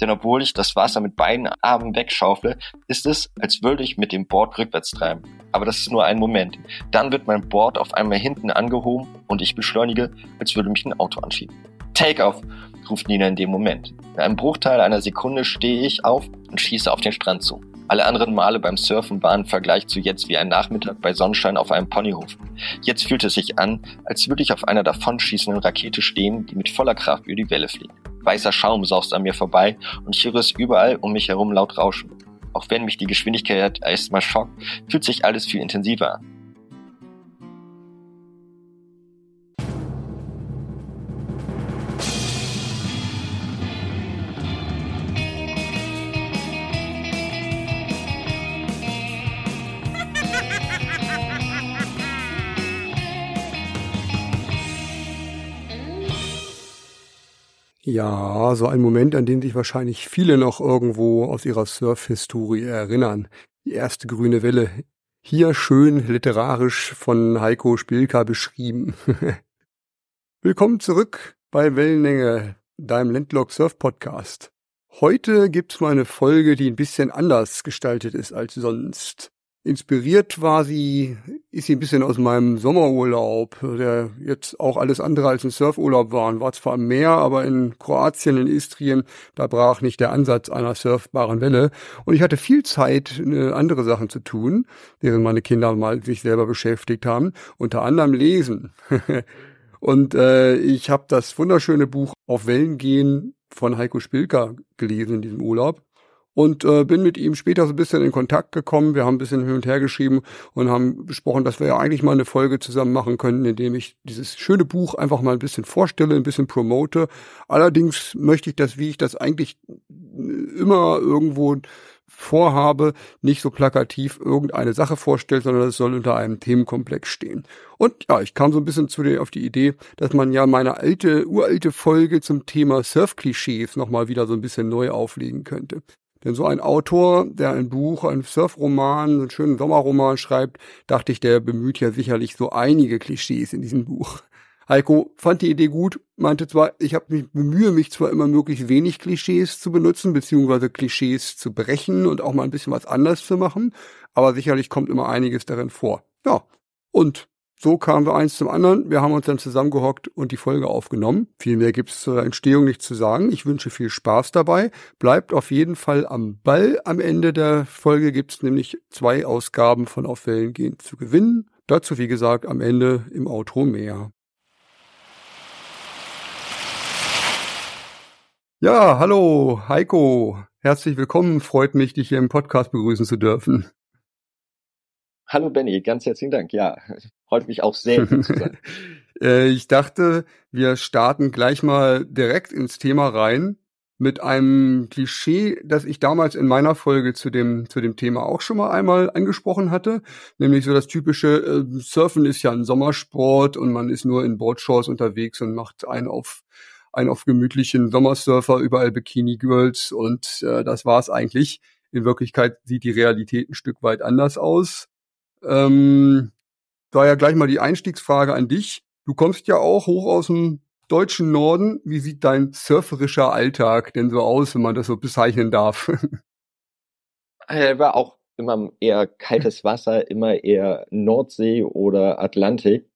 Denn obwohl ich das Wasser mit beiden Armen wegschaufle, ist es, als würde ich mit dem Board rückwärts treiben. Aber das ist nur ein Moment. Dann wird mein Board auf einmal hinten angehoben und ich beschleunige, als würde mich ein Auto anschieben. Take off, ruft Nina in dem Moment. In einem Bruchteil einer Sekunde stehe ich auf und schieße auf den Strand zu. Alle anderen Male beim Surfen waren im Vergleich zu jetzt wie ein Nachmittag bei Sonnenschein auf einem Ponyhof. Jetzt fühlt es sich an, als würde ich auf einer davonschießenden Rakete stehen, die mit voller Kraft über die Welle fliegt. Weißer Schaum saust an mir vorbei und ich höre es überall um mich herum laut rauschen. Auch wenn mich die Geschwindigkeit erstmal schockt, fühlt sich alles viel intensiver an. Ja, so ein Moment, an den sich wahrscheinlich viele noch irgendwo aus ihrer Surf-Historie erinnern. Die erste grüne Welle. Hier schön literarisch von Heiko Spilka beschrieben. Willkommen zurück bei Wellenlänge, deinem Landlock Surf Podcast. Heute gibt's mal eine Folge, die ein bisschen anders gestaltet ist als sonst. Inspiriert war sie, ist sie ein bisschen aus meinem Sommerurlaub, der jetzt auch alles andere als ein Surfurlaub war. War zwar am Meer, aber in Kroatien, in Istrien, da brach nicht der Ansatz einer surfbaren Welle. Und ich hatte viel Zeit, andere Sachen zu tun, während meine Kinder mal sich selber beschäftigt haben, unter anderem lesen. Und äh, ich habe das wunderschöne Buch Auf Wellen gehen von Heiko Spilker gelesen in diesem Urlaub und äh, bin mit ihm später so ein bisschen in Kontakt gekommen. Wir haben ein bisschen hin und her geschrieben und haben besprochen, dass wir ja eigentlich mal eine Folge zusammen machen können, indem ich dieses schöne Buch einfach mal ein bisschen vorstelle, ein bisschen promote. Allerdings möchte ich das, wie ich das eigentlich immer irgendwo vorhabe, nicht so plakativ irgendeine Sache vorstellt, sondern es soll unter einem Themenkomplex stehen. Und ja, ich kam so ein bisschen zu der, auf die Idee, dass man ja meine alte, uralte Folge zum Thema Surf-Klischees nochmal wieder so ein bisschen neu auflegen könnte. Denn so ein Autor, der ein Buch, ein Surfroman, einen schönen Sommerroman schreibt, dachte ich, der bemüht ja sicherlich so einige Klischees in diesem Buch. Heiko fand die Idee gut, meinte zwar, ich habe mich bemühe mich zwar immer möglichst wenig Klischees zu benutzen, beziehungsweise Klischees zu brechen und auch mal ein bisschen was anders zu machen, aber sicherlich kommt immer einiges darin vor. Ja, und so kamen wir eins zum anderen. Wir haben uns dann zusammengehockt und die Folge aufgenommen. Viel mehr gibt es zur Entstehung nicht zu sagen. Ich wünsche viel Spaß dabei. Bleibt auf jeden Fall am Ball. Am Ende der Folge gibt es nämlich zwei Ausgaben von Auf Wellen gehen zu gewinnen. Dazu, wie gesagt, am Ende im Outro mehr. Ja, hallo, Heiko. Herzlich willkommen. Freut mich, dich hier im Podcast begrüßen zu dürfen. Hallo Benny, ganz herzlichen Dank. Ja, freut mich auch sehr. zu sein. Äh, ich dachte, wir starten gleich mal direkt ins Thema rein mit einem Klischee, das ich damals in meiner Folge zu dem zu dem Thema auch schon mal einmal angesprochen hatte, nämlich so das typische äh, Surfen ist ja ein Sommersport und man ist nur in Boardshorts unterwegs und macht einen auf einen auf gemütlichen Sommersurfer, überall Bikini Girls und äh, das war's eigentlich. In Wirklichkeit sieht die Realität ein Stück weit anders aus. Ähm, daher gleich mal die Einstiegsfrage an dich. Du kommst ja auch hoch aus dem deutschen Norden. Wie sieht dein surferischer Alltag denn so aus, wenn man das so bezeichnen darf? Er war auch immer eher kaltes Wasser, immer eher Nordsee oder Atlantik.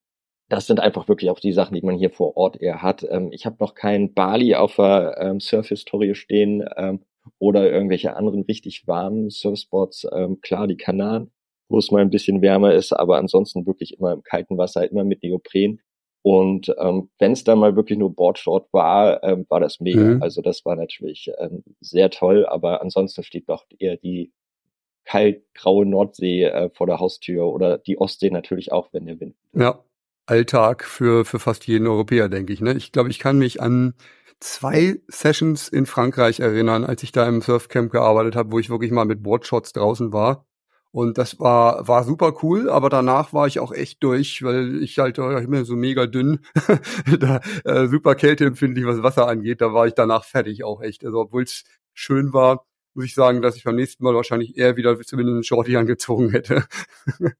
Das sind einfach wirklich auch die Sachen, die man hier vor Ort eher hat. Ähm, ich habe noch kein Bali auf der ähm, Surf-Historie stehen ähm, oder irgendwelche anderen richtig warmen Surfspots. Ähm, klar, die Kanaren wo es mal ein bisschen wärmer ist, aber ansonsten wirklich immer im kalten Wasser, immer mit Neopren. Und ähm, wenn es dann mal wirklich nur Boardshort war, ähm, war das mega. Mhm. Also das war natürlich ähm, sehr toll, aber ansonsten steht doch eher die kaltgraue Nordsee äh, vor der Haustür oder die Ostsee natürlich auch, wenn der Wind. Ja, Alltag für, für fast jeden Europäer, denke ich. Ne? Ich glaube, ich kann mich an zwei Sessions in Frankreich erinnern, als ich da im Surfcamp gearbeitet habe, wo ich wirklich mal mit Boardshots draußen war. Und das war, war super cool, aber danach war ich auch echt durch, weil ich halt, ich bin so mega dünn, da, äh, super kälteempfindlich, was Wasser angeht, da war ich danach fertig auch echt. Also obwohl es schön war, muss ich sagen, dass ich beim nächsten Mal wahrscheinlich eher wieder zumindest einen Shorty angezogen hätte.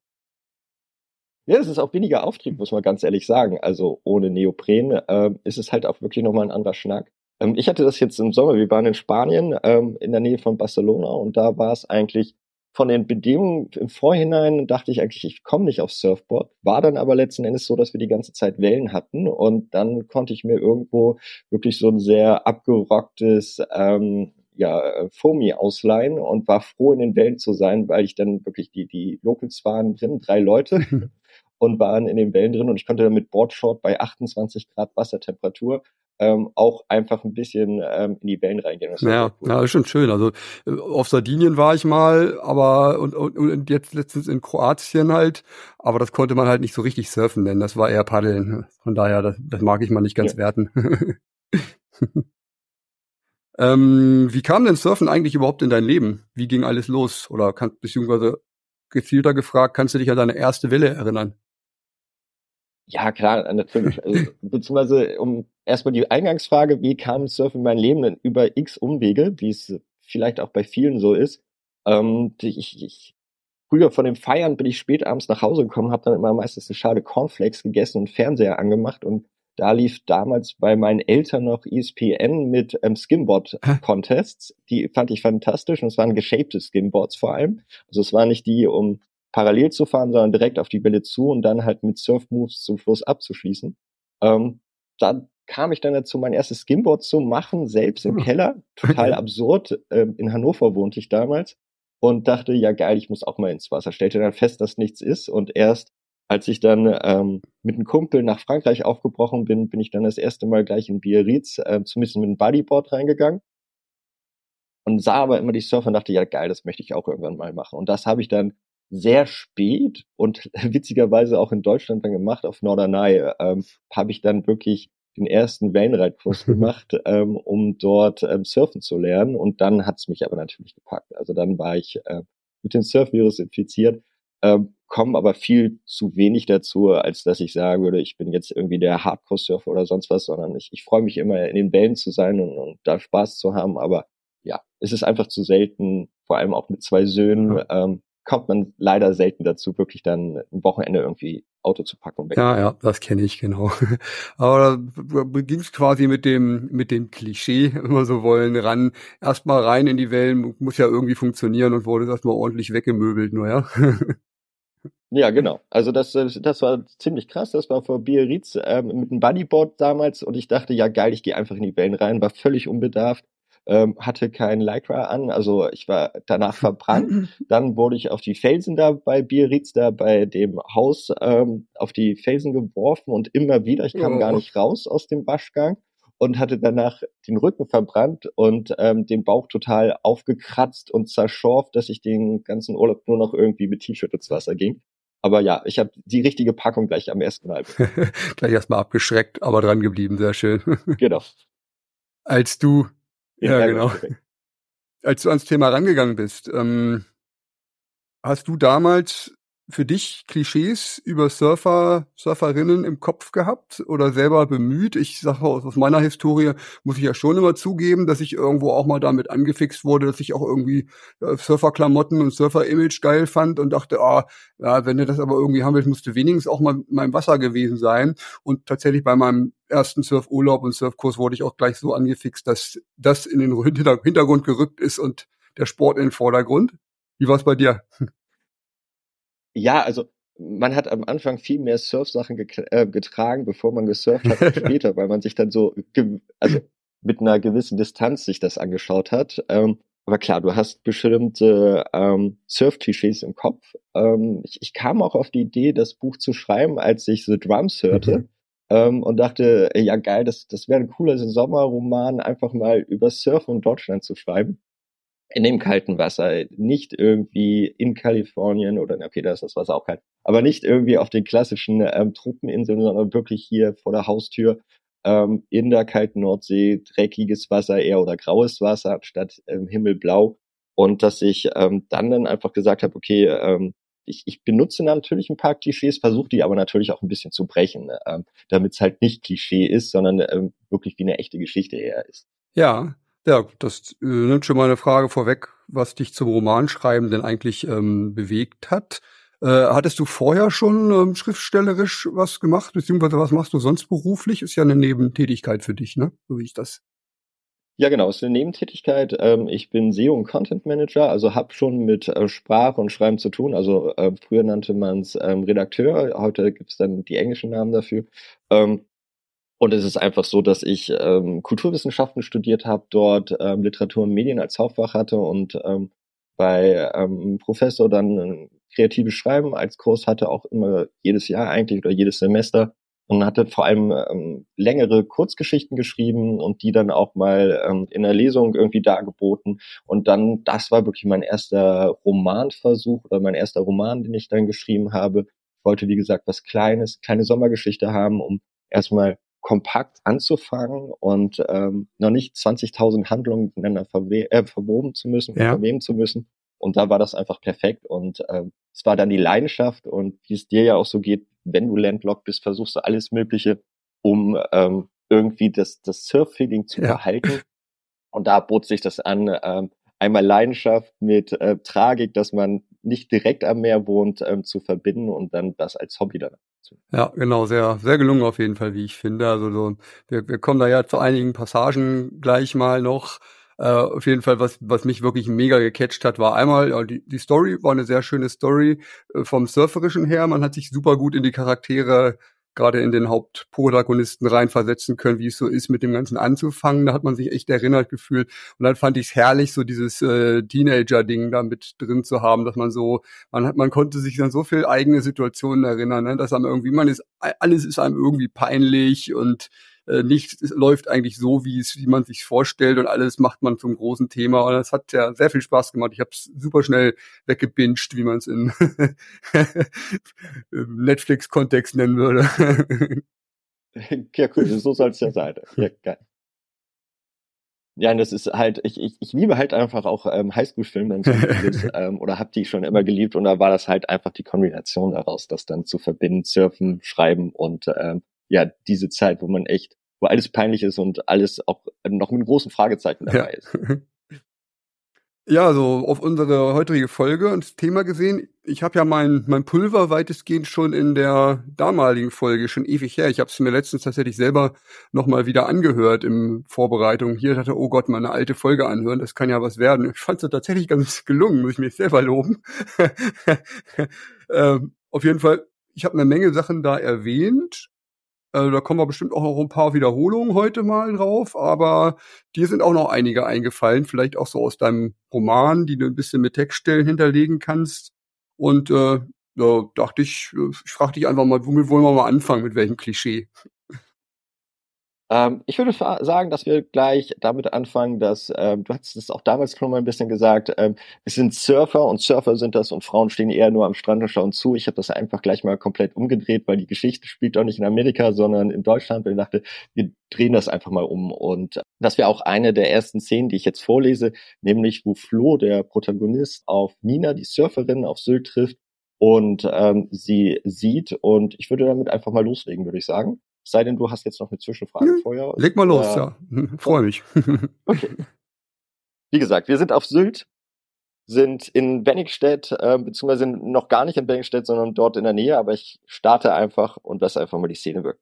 Ja, es ist auch weniger Auftrieb, muss man ganz ehrlich sagen. Also ohne Neopren äh, ist es halt auch wirklich nochmal ein anderer Schnack. Ähm, ich hatte das jetzt im Sommer. Wir waren in Spanien ähm, in der Nähe von Barcelona und da war es eigentlich von den Bedingungen im Vorhinein dachte ich eigentlich, ich komme nicht aufs Surfboard. War dann aber letzten Endes so, dass wir die ganze Zeit Wellen hatten und dann konnte ich mir irgendwo wirklich so ein sehr abgerocktes ähm, ja, Fomi ausleihen und war froh in den Wellen zu sein, weil ich dann wirklich die, die Locals waren drin, drei Leute und waren in den Wellen drin und ich konnte dann mit Boardshort bei 28 Grad Wassertemperatur ähm, auch einfach ein bisschen ähm, in die Wellen reingehen. Das ja, cool. ja, ist schon schön. Also äh, auf Sardinien war ich mal, aber und, und, und jetzt letztens in Kroatien halt, aber das konnte man halt nicht so richtig surfen nennen. Das war eher Paddeln. Von daher, das, das mag ich mal nicht ganz ja. werten. ähm, wie kam denn Surfen eigentlich überhaupt in dein Leben? Wie ging alles los? Oder kann, beziehungsweise gezielter gefragt, kannst du dich an deine erste Welle erinnern? Ja, klar, natürlich. Also, beziehungsweise, um erstmal die Eingangsfrage, wie kam Surfen in mein Leben über x Umwege, wie es vielleicht auch bei vielen so ist. Ähm, ich, ich, früher von den Feiern bin ich spät abends nach Hause gekommen, habe dann immer meistens eine Schale Cornflakes gegessen und Fernseher angemacht und da lief damals bei meinen Eltern noch ESPN mit ähm, Skimboard-Contests. Die fand ich fantastisch und es waren geshapte Skimboards vor allem. Also es waren nicht die, um parallel zu fahren, sondern direkt auf die Welle zu und dann halt mit Surf-Moves zum Schluss abzuschließen. Ähm, da kam ich dann dazu, mein erstes Skimboard zu machen, selbst im hm. Keller. Total absurd. Ähm, in Hannover wohnte ich damals und dachte, ja geil, ich muss auch mal ins Wasser. Stellte dann fest, dass nichts ist und erst als ich dann ähm, mit einem Kumpel nach Frankreich aufgebrochen bin, bin ich dann das erste Mal gleich in Biarritz, äh, zumindest mit einem Bodyboard reingegangen und sah aber immer die Surfer und dachte, ja geil, das möchte ich auch irgendwann mal machen. Und das habe ich dann sehr spät und witzigerweise auch in Deutschland dann gemacht auf Norderney, ähm, habe ich dann wirklich den ersten Wellenreitkurs gemacht, ähm, um dort ähm, surfen zu lernen. Und dann hat's mich aber natürlich gepackt. Also dann war ich äh, mit dem Surfvirus infiziert, ähm, komme aber viel zu wenig dazu, als dass ich sagen würde, ich bin jetzt irgendwie der Hardcore-Surfer oder sonst was, sondern ich, ich freue mich immer in den Wellen zu sein und, und da Spaß zu haben. Aber ja, es ist einfach zu selten, vor allem auch mit zwei Söhnen, ähm, kommt man leider selten dazu, wirklich dann ein Wochenende irgendwie Auto zu packen und. Ja, ja, das kenne ich genau. Aber da ging es quasi mit dem mit dem Klischee, wenn wir so wollen, ran. Erstmal rein in die Wellen, muss ja irgendwie funktionieren und wurde erstmal ordentlich weggemöbelt, nur ja. Ja, genau. Also das, das war ziemlich krass. Das war vor Biarritz ähm, mit einem Bodyboard damals und ich dachte, ja geil, ich gehe einfach in die Wellen rein, war völlig unbedarft ähm, hatte kein Lycra an, also ich war danach verbrannt. Dann wurde ich auf die Felsen da bei Biarritz, da bei dem Haus, ähm, auf die Felsen geworfen und immer wieder, ich kam oh. gar nicht raus aus dem Waschgang und hatte danach den Rücken verbrannt und ähm, den Bauch total aufgekratzt und zerschorft, dass ich den ganzen Urlaub nur noch irgendwie mit T-Shirt ins Wasser ging. Aber ja, ich habe die richtige Packung gleich am ersten Mal. gleich erstmal abgeschreckt, aber dran geblieben, sehr schön. genau. Als du ja, genau. Als du ans Thema rangegangen bist, ähm, hast du damals für dich Klischees über Surfer, Surferinnen im Kopf gehabt oder selber bemüht? Ich sage aus meiner Historie muss ich ja schon immer zugeben, dass ich irgendwo auch mal damit angefixt wurde, dass ich auch irgendwie äh, Surferklamotten und Surfer-Image geil fand und dachte, ah, ja, wenn du das aber irgendwie haben willst, musst du wenigstens auch mal in meinem Wasser gewesen sein. Und tatsächlich bei meinem ersten Surfurlaub und Surfkurs wurde ich auch gleich so angefixt, dass das in den Hintergrund gerückt ist und der Sport in den Vordergrund. Wie war es bei dir? Ja, also man hat am Anfang viel mehr Surfsachen äh, getragen, bevor man gesurft hat als später, weil man sich dann so also mit einer gewissen Distanz sich das angeschaut hat. Ähm, aber klar, du hast bestimmte ähm, Surf-Klischees im Kopf. Ähm, ich, ich, kam auch auf die Idee, das Buch zu schreiben, als ich The Drums hörte. Mhm. Ähm, und dachte, ja geil, das, das wäre ein cooler Sommerroman, einfach mal über Surfen in Deutschland zu schreiben in dem kalten Wasser, nicht irgendwie in Kalifornien oder okay, da ist das Wasser auch kalt, aber nicht irgendwie auf den klassischen ähm, Truppeninseln, sondern wirklich hier vor der Haustür ähm, in der kalten Nordsee, dreckiges Wasser eher oder graues Wasser statt ähm, Himmelblau. Und dass ich ähm, dann dann einfach gesagt habe, okay, ähm, ich, ich benutze natürlich ein paar Klischees, versuche die aber natürlich auch ein bisschen zu brechen, ähm, damit es halt nicht Klischee ist, sondern ähm, wirklich wie eine echte Geschichte eher ist. Ja, ja, das äh, nimmt schon mal eine Frage vorweg, was dich zum Romanschreiben denn eigentlich ähm, bewegt hat. Äh, hattest du vorher schon ähm, schriftstellerisch was gemacht, beziehungsweise was machst du sonst beruflich? Ist ja eine Nebentätigkeit für dich, ne? So wie ich das Ja, genau, ist eine Nebentätigkeit. Ähm, ich bin SEO und Content Manager, also habe schon mit äh, Sprache und Schreiben zu tun. Also äh, früher nannte man es ähm, Redakteur, heute gibt es dann die englischen Namen dafür. Ähm, und es ist einfach so, dass ich ähm, Kulturwissenschaften studiert habe, dort ähm, Literatur und Medien als Hauptfach hatte und ähm, bei ähm, Professor dann kreatives Schreiben als Kurs hatte, auch immer jedes Jahr eigentlich oder jedes Semester und hatte vor allem ähm, längere Kurzgeschichten geschrieben und die dann auch mal ähm, in der Lesung irgendwie dargeboten. Und dann, das war wirklich mein erster Romanversuch oder mein erster Roman, den ich dann geschrieben habe. Ich wollte, wie gesagt, was Kleines, kleine Sommergeschichte haben, um erstmal kompakt anzufangen und ähm, noch nicht 20.000 Handlungen miteinander verwe äh, verwoben zu müssen, ja. verweben zu müssen. Und da war das einfach perfekt. Und ähm, es war dann die Leidenschaft und wie es dir ja auch so geht, wenn du landlocked bist, versuchst du alles Mögliche, um ähm, irgendwie das, das Surf-Feeling zu ja. behalten. Und da bot sich das an, ähm, einmal Leidenschaft mit äh, Tragik, dass man nicht direkt am Meer wohnt, ähm, zu verbinden und dann das als Hobby dann. Ja, genau, sehr, sehr gelungen auf jeden Fall, wie ich finde. Also so, wir, wir kommen da ja zu einigen Passagen gleich mal noch. Äh, auf jeden Fall, was, was mich wirklich mega gecatcht hat, war einmal, die, die Story war eine sehr schöne Story äh, vom Surferischen her. Man hat sich super gut in die Charaktere gerade in den Hauptprotagonisten reinversetzen können, wie es so ist, mit dem Ganzen anzufangen. Da hat man sich echt erinnert gefühlt. Und dann fand ich es herrlich, so dieses äh, Teenager-Ding da mit drin zu haben, dass man so, man hat, man konnte sich an so viel eigene Situationen erinnern, ne? dass einem irgendwie, man ist, alles ist einem irgendwie peinlich und äh, nichts läuft eigentlich so, wie es, wie man sich vorstellt und alles macht man zum großen Thema. Und das hat ja sehr viel Spaß gemacht. Ich habe es super schnell weggebinged, wie man es in Netflix-Kontext nennen würde. ja, cool, so soll es ja sein. Ja, geil. Ja, und das ist halt, ich, ich, ich liebe halt einfach auch ähm, Highschool-Filme ähm, oder hab die schon immer geliebt und da war das halt einfach die Kombination daraus, das dann zu verbinden, surfen, schreiben und ähm, ja, diese Zeit, wo man echt wo alles peinlich ist und alles auch noch mit großen Fragezeichen dabei ja. ist. Ja, also auf unsere heutige Folge und das Thema gesehen. Ich habe ja mein, mein Pulver weitestgehend schon in der damaligen Folge, schon ewig her. Ich habe es mir letztens tatsächlich selber nochmal wieder angehört im Vorbereitung. Hier dachte, oh Gott, mal eine alte Folge anhören, das kann ja was werden. Ich fand es tatsächlich ganz gelungen, muss ich mich selber loben. ähm, auf jeden Fall, ich habe eine Menge Sachen da erwähnt also da kommen wir bestimmt auch noch ein paar Wiederholungen heute mal drauf, aber dir sind auch noch einige eingefallen, vielleicht auch so aus deinem Roman, die du ein bisschen mit Textstellen hinterlegen kannst. Und äh, da dachte ich, äh, ich frage dich einfach mal, womit wollen wir mal anfangen, mit welchem Klischee? Ähm, ich würde sagen, dass wir gleich damit anfangen, dass, ähm, du hast es auch damals schon mal ein bisschen gesagt, ähm, es sind Surfer und Surfer sind das und Frauen stehen eher nur am Strand und schauen zu. Ich habe das einfach gleich mal komplett umgedreht, weil die Geschichte spielt doch nicht in Amerika, sondern in Deutschland. Und ich dachte, wir drehen das einfach mal um. Und das wäre auch eine der ersten Szenen, die ich jetzt vorlese, nämlich wo Flo, der Protagonist, auf Nina, die Surferin, auf Sylt trifft und ähm, sie sieht. Und ich würde damit einfach mal loslegen, würde ich sagen. Sei denn, du hast jetzt noch eine Zwischenfrage hm, vorher. Leg mal los, äh, ja. Freue mich. okay. Wie gesagt, wir sind auf Sylt, sind in Bennigstedt, äh, beziehungsweise noch gar nicht in Bennigstedt, sondern dort in der Nähe, aber ich starte einfach und lasse einfach mal die Szene wirken.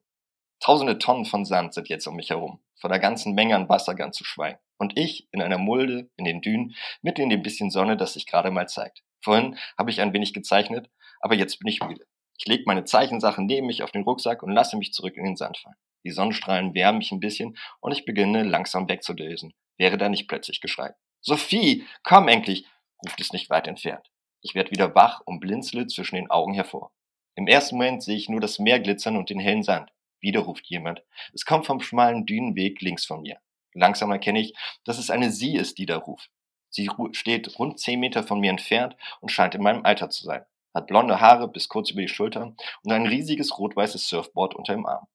Tausende Tonnen von Sand sind jetzt um mich herum, von der ganzen Menge an Wasser ganz zu schweigen. Und ich in einer Mulde, in den Dünen, mitten in dem bisschen Sonne, das sich gerade mal zeigt. Vorhin habe ich ein wenig gezeichnet, aber jetzt bin ich müde. Ich lege meine Zeichensachen neben mich auf den Rucksack und lasse mich zurück in den Sand fallen. Die Sonnenstrahlen wärmen mich ein bisschen und ich beginne langsam wegzudösen. Wäre da nicht plötzlich Geschrei. Sophie, komm endlich, ruft es nicht weit entfernt. Ich werde wieder wach und blinzle zwischen den Augen hervor. Im ersten Moment sehe ich nur das Meer glitzern und den hellen Sand. Wieder ruft jemand. Es kommt vom schmalen Dünenweg links von mir. Langsam erkenne ich, dass es eine Sie ist, die da ruft. Sie steht rund zehn Meter von mir entfernt und scheint in meinem Alter zu sein hat blonde Haare bis kurz über die Schultern und ein riesiges rot-weißes Surfboard unter dem Arm.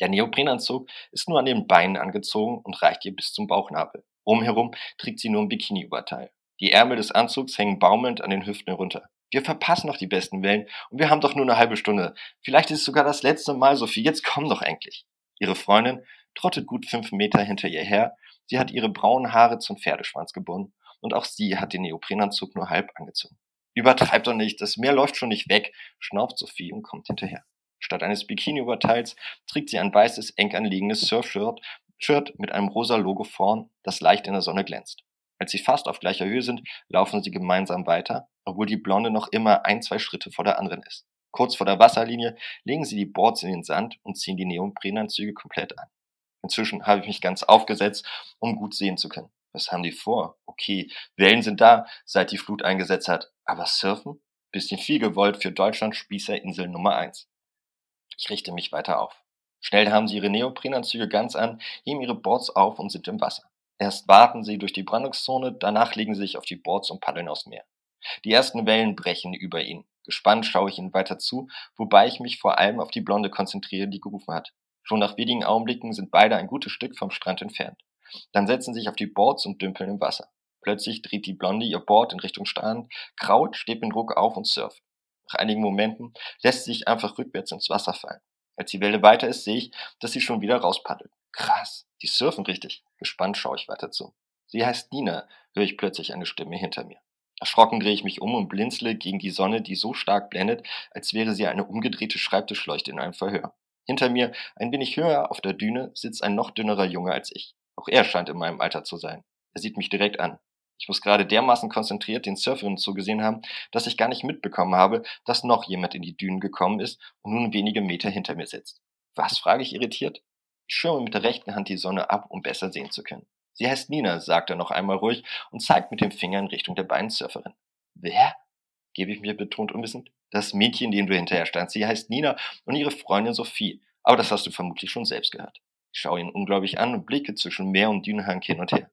Der Neoprenanzug ist nur an den Beinen angezogen und reicht ihr bis zum Bauchnabel. Umherum trägt sie nur ein Bikini-Überteil. Die Ärmel des Anzugs hängen baumelnd an den Hüften herunter. Wir verpassen noch die besten Wellen und wir haben doch nur eine halbe Stunde. Vielleicht ist es sogar das letzte Mal, Sophie. Jetzt komm doch endlich. Ihre Freundin trottet gut fünf Meter hinter ihr her. Sie hat ihre braunen Haare zum Pferdeschwanz gebunden und auch sie hat den Neoprenanzug nur halb angezogen. Übertreibt doch nicht, das Meer läuft schon nicht weg, schnauft Sophie und kommt hinterher. Statt eines Bikini-Oberteils trägt sie ein weißes, eng anliegendes Surfshirt Shirt mit einem rosa Logo vorn, das leicht in der Sonne glänzt. Als sie fast auf gleicher Höhe sind, laufen sie gemeinsam weiter, obwohl die Blonde noch immer ein, zwei Schritte vor der anderen ist. Kurz vor der Wasserlinie legen sie die Boards in den Sand und ziehen die Neoprenanzüge komplett an. Inzwischen habe ich mich ganz aufgesetzt, um gut sehen zu können. Was haben die vor? Okay, Wellen sind da, seit die Flut eingesetzt hat. Aber surfen? Bisschen viel gewollt für Deutschland Spießerinsel Nummer eins. Ich richte mich weiter auf. Schnell haben sie ihre Neoprenanzüge ganz an, heben ihre Boards auf und sind im Wasser. Erst warten sie durch die Brandungszone, danach legen sie sich auf die Boards und paddeln aufs Meer. Die ersten Wellen brechen über ihn. Gespannt schaue ich ihnen weiter zu, wobei ich mich vor allem auf die Blonde konzentriere, die gerufen hat. Schon nach wenigen Augenblicken sind beide ein gutes Stück vom Strand entfernt. Dann setzen sie sich auf die Boards und dümpeln im Wasser. Plötzlich dreht die Blonde ihr Board in Richtung Strand, kraut, steht mit Druck auf und surft. Nach einigen Momenten lässt sie sich einfach rückwärts ins Wasser fallen. Als die Welle weiter ist, sehe ich, dass sie schon wieder rauspaddelt. Krass, die surfen richtig. Gespannt schaue ich weiter zu. Sie heißt Nina, höre ich plötzlich eine Stimme hinter mir. Erschrocken drehe ich mich um und blinzle gegen die Sonne, die so stark blendet, als wäre sie eine umgedrehte Schreibtischleuchte in einem Verhör. Hinter mir, ein wenig höher auf der Düne, sitzt ein noch dünnerer Junge als ich. Auch er scheint in meinem Alter zu sein. Er sieht mich direkt an. Ich muss gerade dermaßen konzentriert den Surferinnen zugesehen haben, dass ich gar nicht mitbekommen habe, dass noch jemand in die Dünen gekommen ist und nun wenige Meter hinter mir sitzt. Was, frage ich irritiert? Ich schirme mit der rechten Hand die Sonne ab, um besser sehen zu können. Sie heißt Nina, sagt er noch einmal ruhig und zeigt mit dem Finger in Richtung der beiden Surferinnen. Wer? gebe ich mir betont unwissend. Das Mädchen, dem du hinterher standst, sie heißt Nina und ihre Freundin Sophie. Aber das hast du vermutlich schon selbst gehört. Ich schaue ihn unglaublich an und blicke zwischen Meer und Dünenhang hin und her.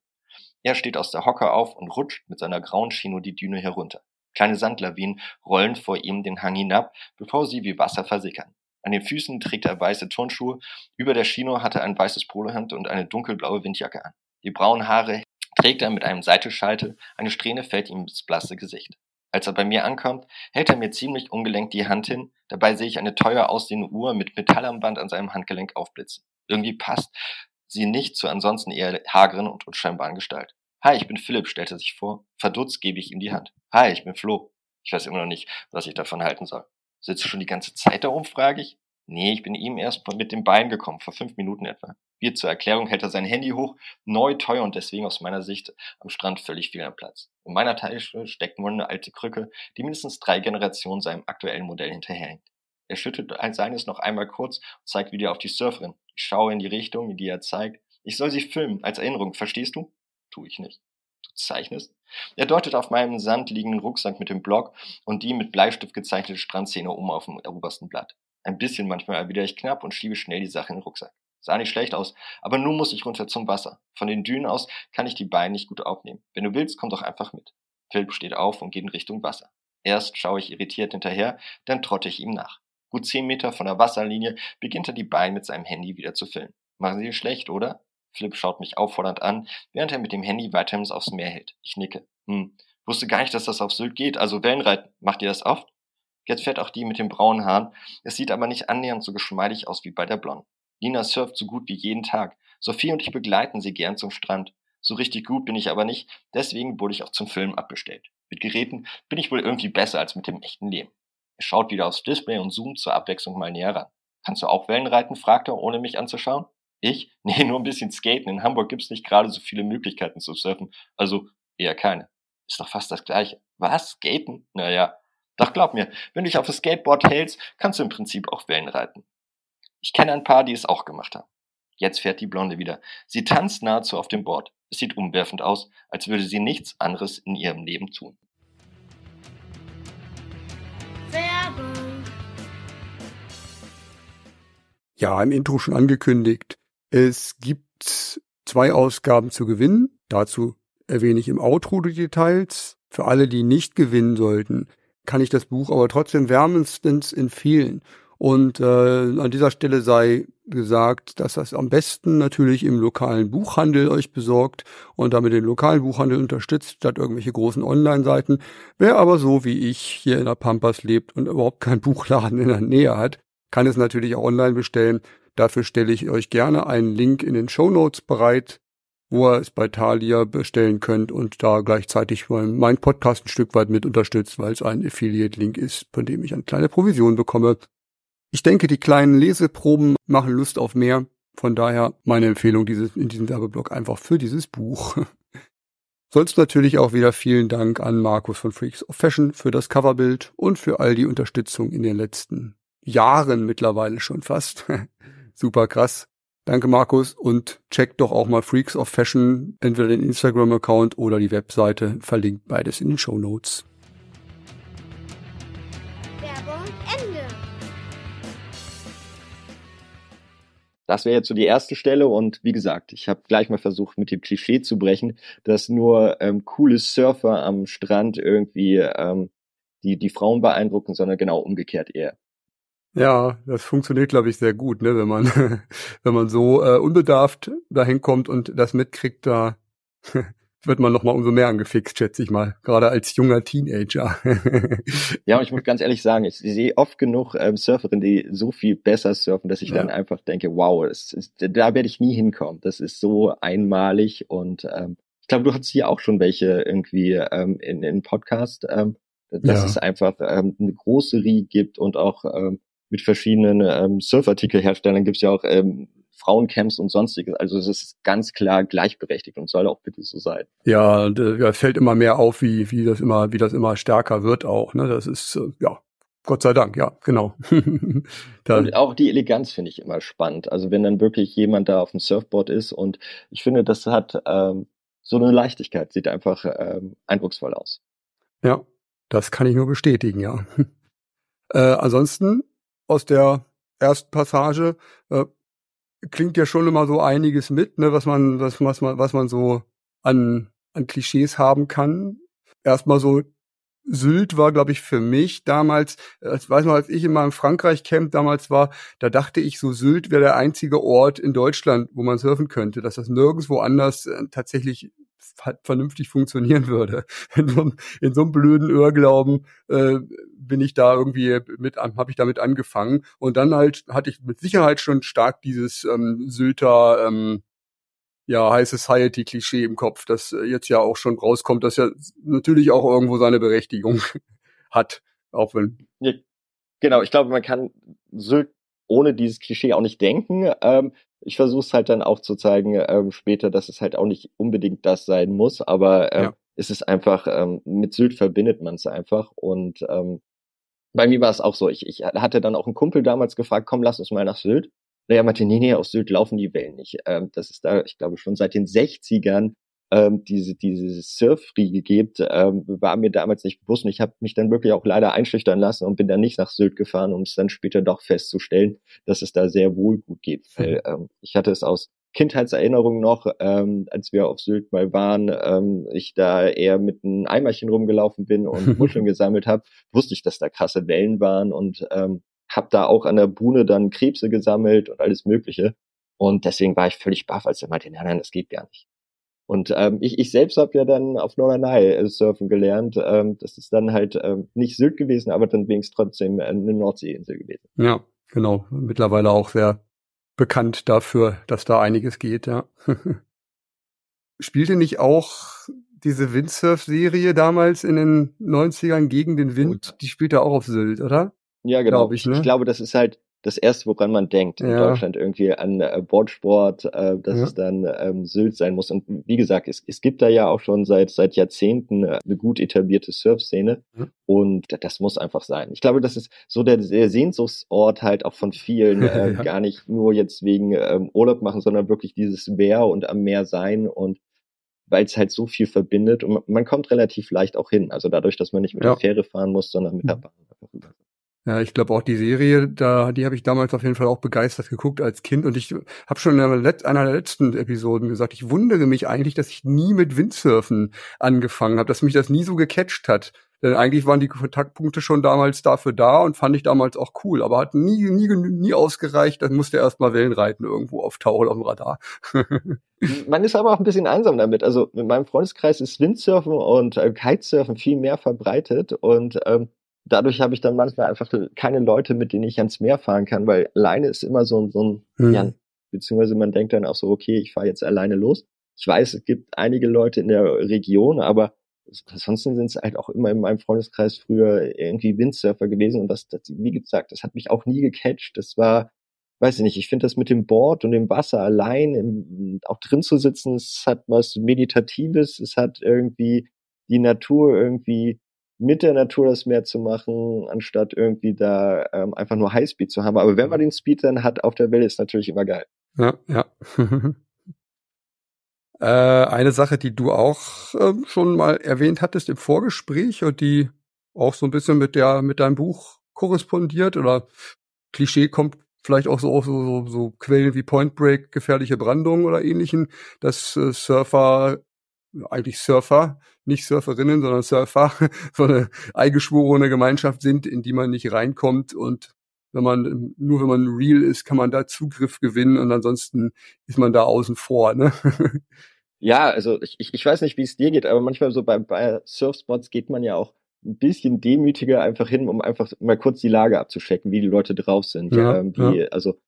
Er steht aus der Hocke auf und rutscht mit seiner grauen Chino die Düne herunter. Kleine Sandlawinen rollen vor ihm den Hang hinab, bevor sie wie Wasser versickern. An den Füßen trägt er weiße Turnschuhe, über der Chino hat er ein weißes Polohemd und eine dunkelblaue Windjacke an. Die braunen Haare trägt er mit einem Seitelscheitel, eine Strähne fällt ihm ins blasse Gesicht. Als er bei mir ankommt, hält er mir ziemlich ungelenkt die Hand hin, dabei sehe ich eine teuer aussehende Uhr mit Metallarmband an seinem Handgelenk aufblitzen. Irgendwie passt sie nicht zur ansonsten eher hageren und unscheinbaren Gestalt. Hi, ich bin Philipp, stellt er sich vor. Verdutzt gebe ich ihm die Hand. Hi, ich bin Flo. Ich weiß immer noch nicht, was ich davon halten soll. Sitzt du schon die ganze Zeit da rum, frage ich. Nee, ich bin ihm erst mit dem Bein gekommen, vor fünf Minuten etwa. Wie zur Erklärung hält er sein Handy hoch, neu, teuer und deswegen aus meiner Sicht am Strand völlig fehl am Platz. In meiner Tasche steckt nur eine alte Krücke, die mindestens drei Generationen seinem aktuellen Modell hinterherhängt. Er schüttelt seines noch einmal kurz und zeigt wieder auf die Surferin. Ich schaue in die Richtung, in die er zeigt. Ich soll sie filmen, als Erinnerung, verstehst du? Tu ich nicht. Du zeichnest? Er deutet auf meinem Sand liegenden Rucksack mit dem Block und die mit Bleistift gezeichnete Strandszene um auf dem obersten Blatt. Ein bisschen manchmal erwidere ich knapp und schiebe schnell die Sache in den Rucksack. Sah nicht schlecht aus, aber nun muss ich runter zum Wasser. Von den Dünen aus kann ich die Beine nicht gut aufnehmen. Wenn du willst, komm doch einfach mit. Philipp steht auf und geht in Richtung Wasser. Erst schaue ich irritiert hinterher, dann trotte ich ihm nach. Gut zehn Meter von der Wasserlinie beginnt er die Beine mit seinem Handy wieder zu filmen. Machen Sie schlecht, oder? Philipp schaut mich auffordernd an, während er mit dem Handy weiterhin aufs Meer hält. Ich nicke. Hm, wusste gar nicht, dass das auf Sylt geht, also Wellenreiten. Macht ihr das oft? Jetzt fährt auch die mit den braunen Haaren. Es sieht aber nicht annähernd so geschmeidig aus wie bei der Blonden. Nina surft so gut wie jeden Tag. Sophie und ich begleiten sie gern zum Strand. So richtig gut bin ich aber nicht, deswegen wurde ich auch zum Film abbestellt. Mit Geräten bin ich wohl irgendwie besser als mit dem echten Leben. Er schaut wieder aufs Display und zoomt zur Abwechslung mal näher ran. Kannst du auch Wellen reiten? fragt er, ohne mich anzuschauen. Ich? Nee, nur ein bisschen skaten. In Hamburg gibt's nicht gerade so viele Möglichkeiten zu surfen. Also eher keine. Ist doch fast das gleiche. Was? Skaten? Naja. Doch glaub mir, wenn du dich auf das Skateboard hältst, kannst du im Prinzip auch Wellen reiten. Ich kenne ein paar, die es auch gemacht haben. Jetzt fährt die Blonde wieder. Sie tanzt nahezu auf dem Board. Es sieht umwerfend aus, als würde sie nichts anderes in ihrem Leben tun. Ja, im Intro schon angekündigt. Es gibt zwei Ausgaben zu gewinnen. Dazu erwähne ich im Outro die Details. Für alle, die nicht gewinnen sollten, kann ich das Buch aber trotzdem wärmstens empfehlen. Und äh, an dieser Stelle sei gesagt, dass das am besten natürlich im lokalen Buchhandel euch besorgt und damit den lokalen Buchhandel unterstützt, statt irgendwelche großen Online-Seiten. Wer aber so wie ich hier in der Pampas lebt und überhaupt keinen Buchladen in der Nähe hat, kann es natürlich auch online bestellen. Dafür stelle ich euch gerne einen Link in den Show Notes bereit, wo ihr es bei Thalia bestellen könnt und da gleichzeitig mein Podcast ein Stück weit mit unterstützt, weil es ein Affiliate-Link ist, von dem ich eine kleine Provision bekomme. Ich denke, die kleinen Leseproben machen Lust auf mehr. Von daher meine Empfehlung dieses, in diesem Werbeblock einfach für dieses Buch. Sonst natürlich auch wieder vielen Dank an Markus von Freaks of Fashion für das Coverbild und für all die Unterstützung in den letzten Jahren mittlerweile schon fast. Super krass. Danke Markus und checkt doch auch mal Freaks of Fashion, entweder den Instagram-Account oder die Webseite, verlinkt beides in den Show Notes. Das wäre jetzt so die erste Stelle und wie gesagt, ich habe gleich mal versucht, mit dem Klischee zu brechen, dass nur ähm, coole Surfer am Strand irgendwie ähm, die, die Frauen beeindrucken, sondern genau umgekehrt eher. Ja, das funktioniert, glaube ich, sehr gut, ne? wenn man, wenn man so äh, unbedarft dahin kommt und das mitkriegt, da wird man noch mal umso mehr angefixt, schätze ich mal, gerade als junger Teenager. ja, und ich muss ganz ehrlich sagen, ich sehe oft genug ähm, Surferinnen, die so viel besser surfen, dass ich ja. dann einfach denke, wow, ist, da werde ich nie hinkommen. Das ist so einmalig und ähm, ich glaube, du hattest hier auch schon welche irgendwie ähm, in, in Podcast, ähm, dass ja. es einfach ähm, eine große Rie gibt und auch ähm, mit verschiedenen ähm, Surfartikelherstellern gibt es ja auch ähm, Frauencamps und sonstiges. Also es ist ganz klar gleichberechtigt und soll auch bitte so sein. Ja, ja fällt immer mehr auf, wie, wie das immer, wie das immer stärker wird auch. Ne? Das ist, äh, ja, Gott sei Dank, ja, genau. und auch die Eleganz finde ich immer spannend. Also wenn dann wirklich jemand da auf dem Surfboard ist und ich finde, das hat ähm, so eine Leichtigkeit, sieht einfach ähm, eindrucksvoll aus. Ja, das kann ich nur bestätigen, ja. Äh, ansonsten aus der ersten Passage äh, klingt ja schon immer so einiges mit, ne, was man, was, was man, was man so an, an Klischees haben kann. Erstmal so Sylt war, glaube ich, für mich damals, ich weiß noch, als ich in meinem Frankreich-Camp damals war, da dachte ich, so Sylt wäre der einzige Ort in Deutschland, wo man surfen könnte, dass das nirgendwo anders äh, tatsächlich vernünftig funktionieren würde. In so, in so einem blöden Irrglauben äh, bin ich da irgendwie mit, habe ich damit angefangen. Und dann halt hatte ich mit Sicherheit schon stark dieses ähm, Sylter ähm, ja, High Society Klischee im Kopf, das jetzt ja auch schon rauskommt, das ja natürlich auch irgendwo seine Berechtigung hat, auch wenn. Ja, genau, ich glaube, man kann Sylt ohne dieses Klischee auch nicht denken. Ähm, ich versuche es halt dann auch zu zeigen ähm, später, dass es halt auch nicht unbedingt das sein muss, aber ähm, ja. es ist einfach, ähm, mit Sylt verbindet man es einfach und ähm, bei mir war es auch so, ich, ich hatte dann auch einen Kumpel damals gefragt, komm, lass uns mal nach Sylt. Er meinte, nee, nee, aus Sylt laufen die Wellen nicht. Ähm, das ist da, ich glaube, schon seit den 60ern ähm, diese, diese Surfriege gibt, ähm, war mir damals nicht bewusst. Und ich habe mich dann wirklich auch leider einschüchtern lassen und bin dann nicht nach Sylt gefahren, um es dann später doch festzustellen, dass es da sehr wohl gut geht. Mhm. Weil ähm, ich hatte es aus Kindheitserinnerungen noch, ähm, als wir auf Sylt mal waren, ähm, ich da eher mit einem Eimerchen rumgelaufen bin und Muscheln gesammelt habe, wusste ich, dass da krasse Wellen waren und ähm, habe da auch an der Buhne dann Krebse gesammelt und alles Mögliche. Und deswegen war ich völlig baff, als er meinte, nein, nein, das geht gar nicht. Und ähm, ich, ich selbst habe ja dann auf Norderney äh, surfen gelernt. Ähm, das ist dann halt ähm, nicht Sylt gewesen, aber dann wenigstens trotzdem eine Nordseeinsel gewesen. Ja, genau. Mittlerweile auch sehr bekannt dafür, dass da einiges geht, ja. Spielte nicht auch diese Windsurf-Serie damals in den 90ern gegen den Wind? Die spielte auch auf Sylt, oder? Ja, genau. Glaub ich, ne? ich glaube, das ist halt das erste, woran man denkt in ja. Deutschland irgendwie an äh, Bordsport, äh, dass ja. es dann ähm, Sylt sein muss. Und wie gesagt, es, es gibt da ja auch schon seit seit Jahrzehnten äh, eine gut etablierte Surfszene mhm. und das muss einfach sein. Ich glaube, das ist so der, der Sehnsuchtsort halt auch von vielen, äh, ja. gar nicht nur jetzt wegen ähm, Urlaub machen, sondern wirklich dieses Meer und am Meer sein und weil es halt so viel verbindet und man kommt relativ leicht auch hin. Also dadurch, dass man nicht mit der Fähre fahren muss, sondern mit der mhm. Bahn einfach rüber. Ja, ich glaube auch die Serie, da die habe ich damals auf jeden Fall auch begeistert geguckt als Kind und ich habe schon in einer der letzten Episoden gesagt, ich wundere mich eigentlich, dass ich nie mit Windsurfen angefangen habe, dass mich das nie so gecatcht hat. Denn eigentlich waren die Kontaktpunkte schon damals dafür da und fand ich damals auch cool, aber hat nie, nie, nie ausgereicht. Dann musste erst mal Wellenreiten irgendwo auftauchen auf dem Radar. Man ist aber auch ein bisschen einsam damit. Also in meinem Freundeskreis ist Windsurfen und äh, Kitesurfen viel mehr verbreitet und ähm, dadurch habe ich dann manchmal einfach keine Leute, mit denen ich ans Meer fahren kann, weil alleine ist immer so, so ein, mhm. ja, beziehungsweise man denkt dann auch so, okay, ich fahre jetzt alleine los. Ich weiß, es gibt einige Leute in der Region, aber ansonsten sind es halt auch immer in meinem Freundeskreis früher irgendwie Windsurfer gewesen und das, das, wie gesagt, das hat mich auch nie gecatcht. Das war weiß ich nicht, ich finde das mit dem Board und dem Wasser allein, im, auch drin zu sitzen, es hat was Meditatives, es hat irgendwie die Natur irgendwie mit der Natur das Meer zu machen, anstatt irgendwie da ähm, einfach nur Highspeed zu haben. Aber wenn man den Speed dann hat auf der Welle, ist natürlich immer geil. Ja, ja. äh, eine Sache, die du auch äh, schon mal erwähnt hattest im Vorgespräch und die auch so ein bisschen mit der mit deinem Buch korrespondiert oder Klischee kommt vielleicht auch so auf so, so, so Quellen wie Point Break, gefährliche Brandung oder ähnlichen, dass äh, Surfer eigentlich Surfer, nicht Surferinnen, sondern Surfer, so eine eingeschworene Gemeinschaft sind, in die man nicht reinkommt und wenn man, nur wenn man real ist, kann man da Zugriff gewinnen und ansonsten ist man da außen vor, ne? Ja, also ich, ich weiß nicht, wie es dir geht, aber manchmal so bei, bei Surfspots geht man ja auch ein bisschen demütiger einfach hin, um einfach mal kurz die Lage abzuchecken, wie die Leute drauf sind. Ja, ähm, wie, ja. Also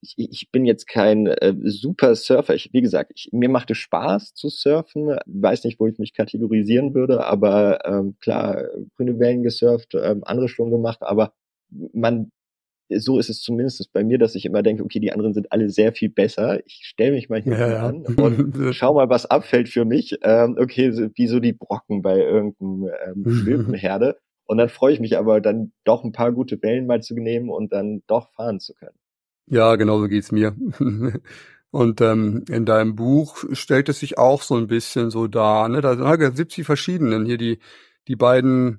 ich, ich bin jetzt kein äh, super Surfer. Ich, wie gesagt, ich, mir macht es Spaß zu surfen. Weiß nicht, wo ich mich kategorisieren würde, aber ähm, klar, grüne Wellen gesurft, ähm, andere schon gemacht, aber man so ist es zumindest bei mir, dass ich immer denke, okay, die anderen sind alle sehr viel besser. Ich stelle mich mal hier ja, an und schau mal, was abfällt für mich. Ähm, okay, wie so die Brocken bei irgendeinem ähm, Schwimmenherde. und dann freue ich mich aber dann doch ein paar gute Wellen mal zu nehmen und dann doch fahren zu können. Ja, genau so geht's mir. Und ähm, in deinem Buch stellt es sich auch so ein bisschen so dar. Ne? Da sind 70 verschiedenen. Hier die die beiden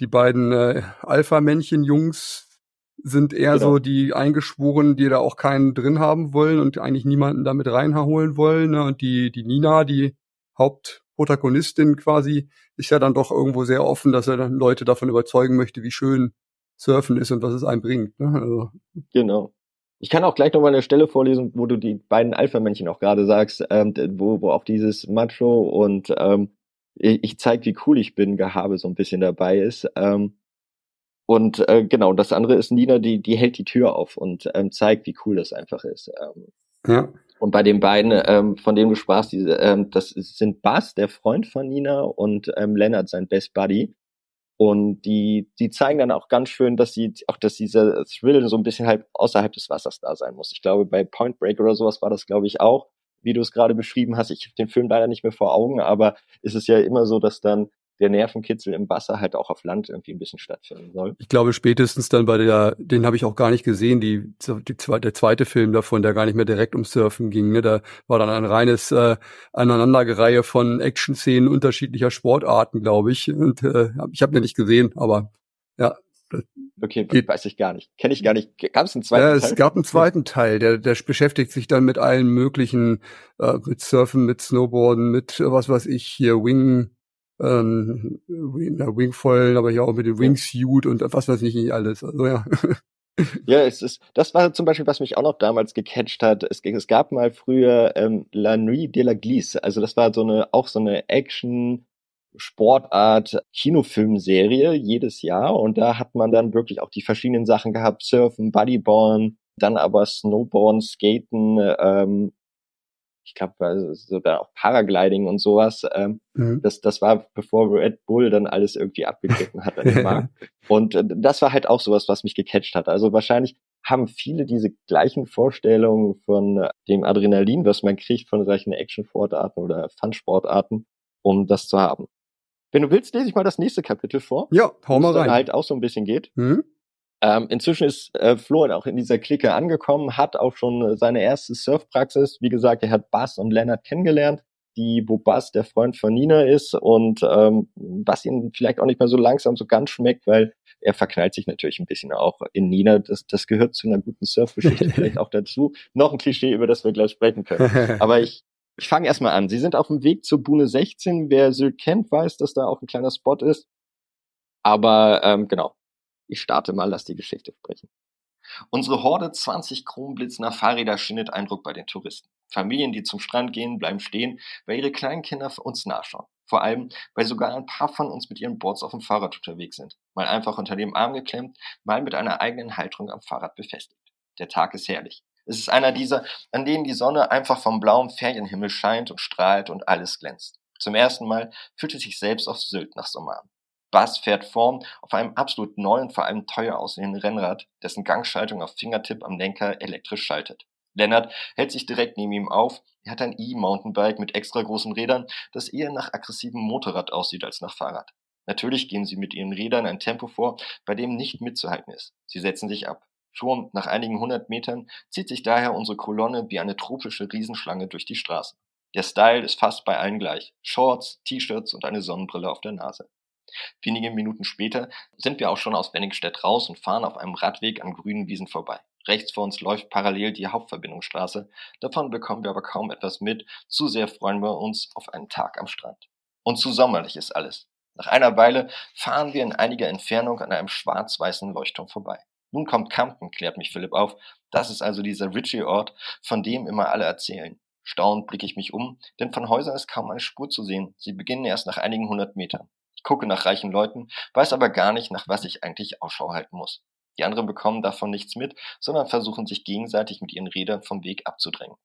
die beiden äh, Alpha-Männchen-Jungs sind eher genau. so die eingeschworenen, die da auch keinen drin haben wollen und eigentlich niemanden damit reinholen wollen. Ne? Und die die Nina, die Hauptprotagonistin quasi, ist ja dann doch irgendwo sehr offen, dass er dann Leute davon überzeugen möchte, wie schön Surfen ist und was es einem bringt. Ne? Also. Genau. Ich kann auch gleich nochmal eine Stelle vorlesen, wo du die beiden Alpha-Männchen auch gerade sagst, ähm, wo, wo auch dieses Macho und ähm, ich, ich zeig, wie cool ich bin, Gehabe so ein bisschen dabei ist. Ähm, und äh, genau, das andere ist Nina, die, die hält die Tür auf und ähm, zeigt, wie cool das einfach ist. Ähm, ja. Und bei den beiden, ähm, von denen du sprachst, diese, ähm, das sind Bas, der Freund von Nina, und ähm, Lennart, sein Best Buddy. Und die, die zeigen dann auch ganz schön, dass sie, auch dass dieser Thrill so ein bisschen halt außerhalb des Wassers da sein muss. Ich glaube, bei Point Break oder sowas war das, glaube ich, auch, wie du es gerade beschrieben hast. Ich habe den Film leider nicht mehr vor Augen, aber ist es ja immer so, dass dann der Nervenkitzel im Wasser halt auch auf Land irgendwie ein bisschen stattfinden soll. Ich glaube spätestens dann bei der, den habe ich auch gar nicht gesehen, die, die der zweite Film davon, der gar nicht mehr direkt um Surfen ging. Ne? Da war dann ein reines äh, Aneinandergereihe von Action-Szenen unterschiedlicher Sportarten, glaube ich. Und äh, ich habe den nicht gesehen, aber ja. Okay, geht. weiß ich gar nicht. Kenne ich gar nicht. Gab es einen zweiten ja, Teil? Es gab einen zweiten Teil, der, der beschäftigt sich dann mit allen möglichen, äh, mit Surfen, mit Snowboarden, mit was weiß ich hier, Wing, ähm, Wingfoilen, aber hier auch mit dem Wingsuit und was weiß ich nicht alles. Also ja. Ja, es ist, das war zum Beispiel, was mich auch noch damals gecatcht hat. Es, es gab mal früher ähm, La Nuit de la Glisse. Also das war so eine, auch so eine Action, Sportart Kinofilmserie jedes Jahr und da hat man dann wirklich auch die verschiedenen Sachen gehabt, Surfen, Bodyboarden, dann aber Snowboarden, Skaten, ähm, ich glaube, also so da auch Paragliding und sowas. Ähm, mhm. das, das war, bevor Red Bull dann alles irgendwie abgegriffen hat an den Markt. und äh, das war halt auch sowas, was mich gecatcht hat. Also wahrscheinlich haben viele diese gleichen Vorstellungen von äh, dem Adrenalin, was man kriegt von solchen Action-Sportarten oder Fun-Sportarten, um das zu haben. Wenn du willst, lese ich mal das nächste Kapitel vor. Ja, hau mal rein. halt auch so ein bisschen geht. Mhm. Ähm, inzwischen ist äh, Flo auch in dieser Clique angekommen, hat auch schon seine erste Surfpraxis. Wie gesagt, er hat Bass und Leonard kennengelernt, die, wo Bass der Freund von Nina ist und ähm, was ihm vielleicht auch nicht mehr so langsam so ganz schmeckt, weil er verknallt sich natürlich ein bisschen auch in Nina. Das, das gehört zu einer guten Surfgeschichte vielleicht auch dazu. Noch ein Klischee, über das wir gleich sprechen können. Aber ich, ich fange erstmal an. Sie sind auf dem Weg zur Bune 16. Wer Sylt kennt, weiß, dass da auch ein kleiner Spot ist. Aber ähm, genau, ich starte mal, lass die Geschichte sprechen. Unsere Horde 20 kronblitzender Fahrräder schindet Eindruck bei den Touristen. Familien, die zum Strand gehen, bleiben stehen, weil ihre kleinen Kinder uns nachschauen. Vor allem, weil sogar ein paar von uns mit ihren Boards auf dem Fahrrad unterwegs sind. Mal einfach unter dem Arm geklemmt, mal mit einer eigenen Halterung am Fahrrad befestigt. Der Tag ist herrlich. Es ist einer dieser, an denen die Sonne einfach vom blauen Ferienhimmel scheint und strahlt und alles glänzt. Zum ersten Mal fühlt es sich selbst auf Sylt nach Sommer an. Buzz fährt vorn auf einem absolut neuen, vor allem teuer aussehenden Rennrad, dessen Gangschaltung auf Fingertipp am Lenker elektrisch schaltet. Lennart hält sich direkt neben ihm auf. Er hat ein E-Mountainbike mit extra großen Rädern, das eher nach aggressivem Motorrad aussieht als nach Fahrrad. Natürlich gehen sie mit ihren Rädern ein Tempo vor, bei dem nicht mitzuhalten ist. Sie setzen sich ab. Schon nach einigen hundert Metern zieht sich daher unsere Kolonne wie eine tropische Riesenschlange durch die Straßen. Der Style ist fast bei allen gleich. Shorts, T-Shirts und eine Sonnenbrille auf der Nase. Wenige Minuten später sind wir auch schon aus Wenningstedt raus und fahren auf einem Radweg an grünen Wiesen vorbei. Rechts vor uns läuft parallel die Hauptverbindungsstraße. Davon bekommen wir aber kaum etwas mit. Zu sehr freuen wir uns auf einen Tag am Strand. Und zu sommerlich ist alles. Nach einer Weile fahren wir in einiger Entfernung an einem schwarz-weißen Leuchtturm vorbei. Nun kommt Campen, klärt mich Philipp auf. Das ist also dieser Ritchie-Ort, von dem immer alle erzählen. Staunend blicke ich mich um, denn von Häusern ist kaum eine Spur zu sehen. Sie beginnen erst nach einigen hundert Metern gucke nach reichen Leuten, weiß aber gar nicht, nach was ich eigentlich Ausschau halten muss. Die anderen bekommen davon nichts mit, sondern versuchen sich gegenseitig mit ihren Rädern vom Weg abzudrängen.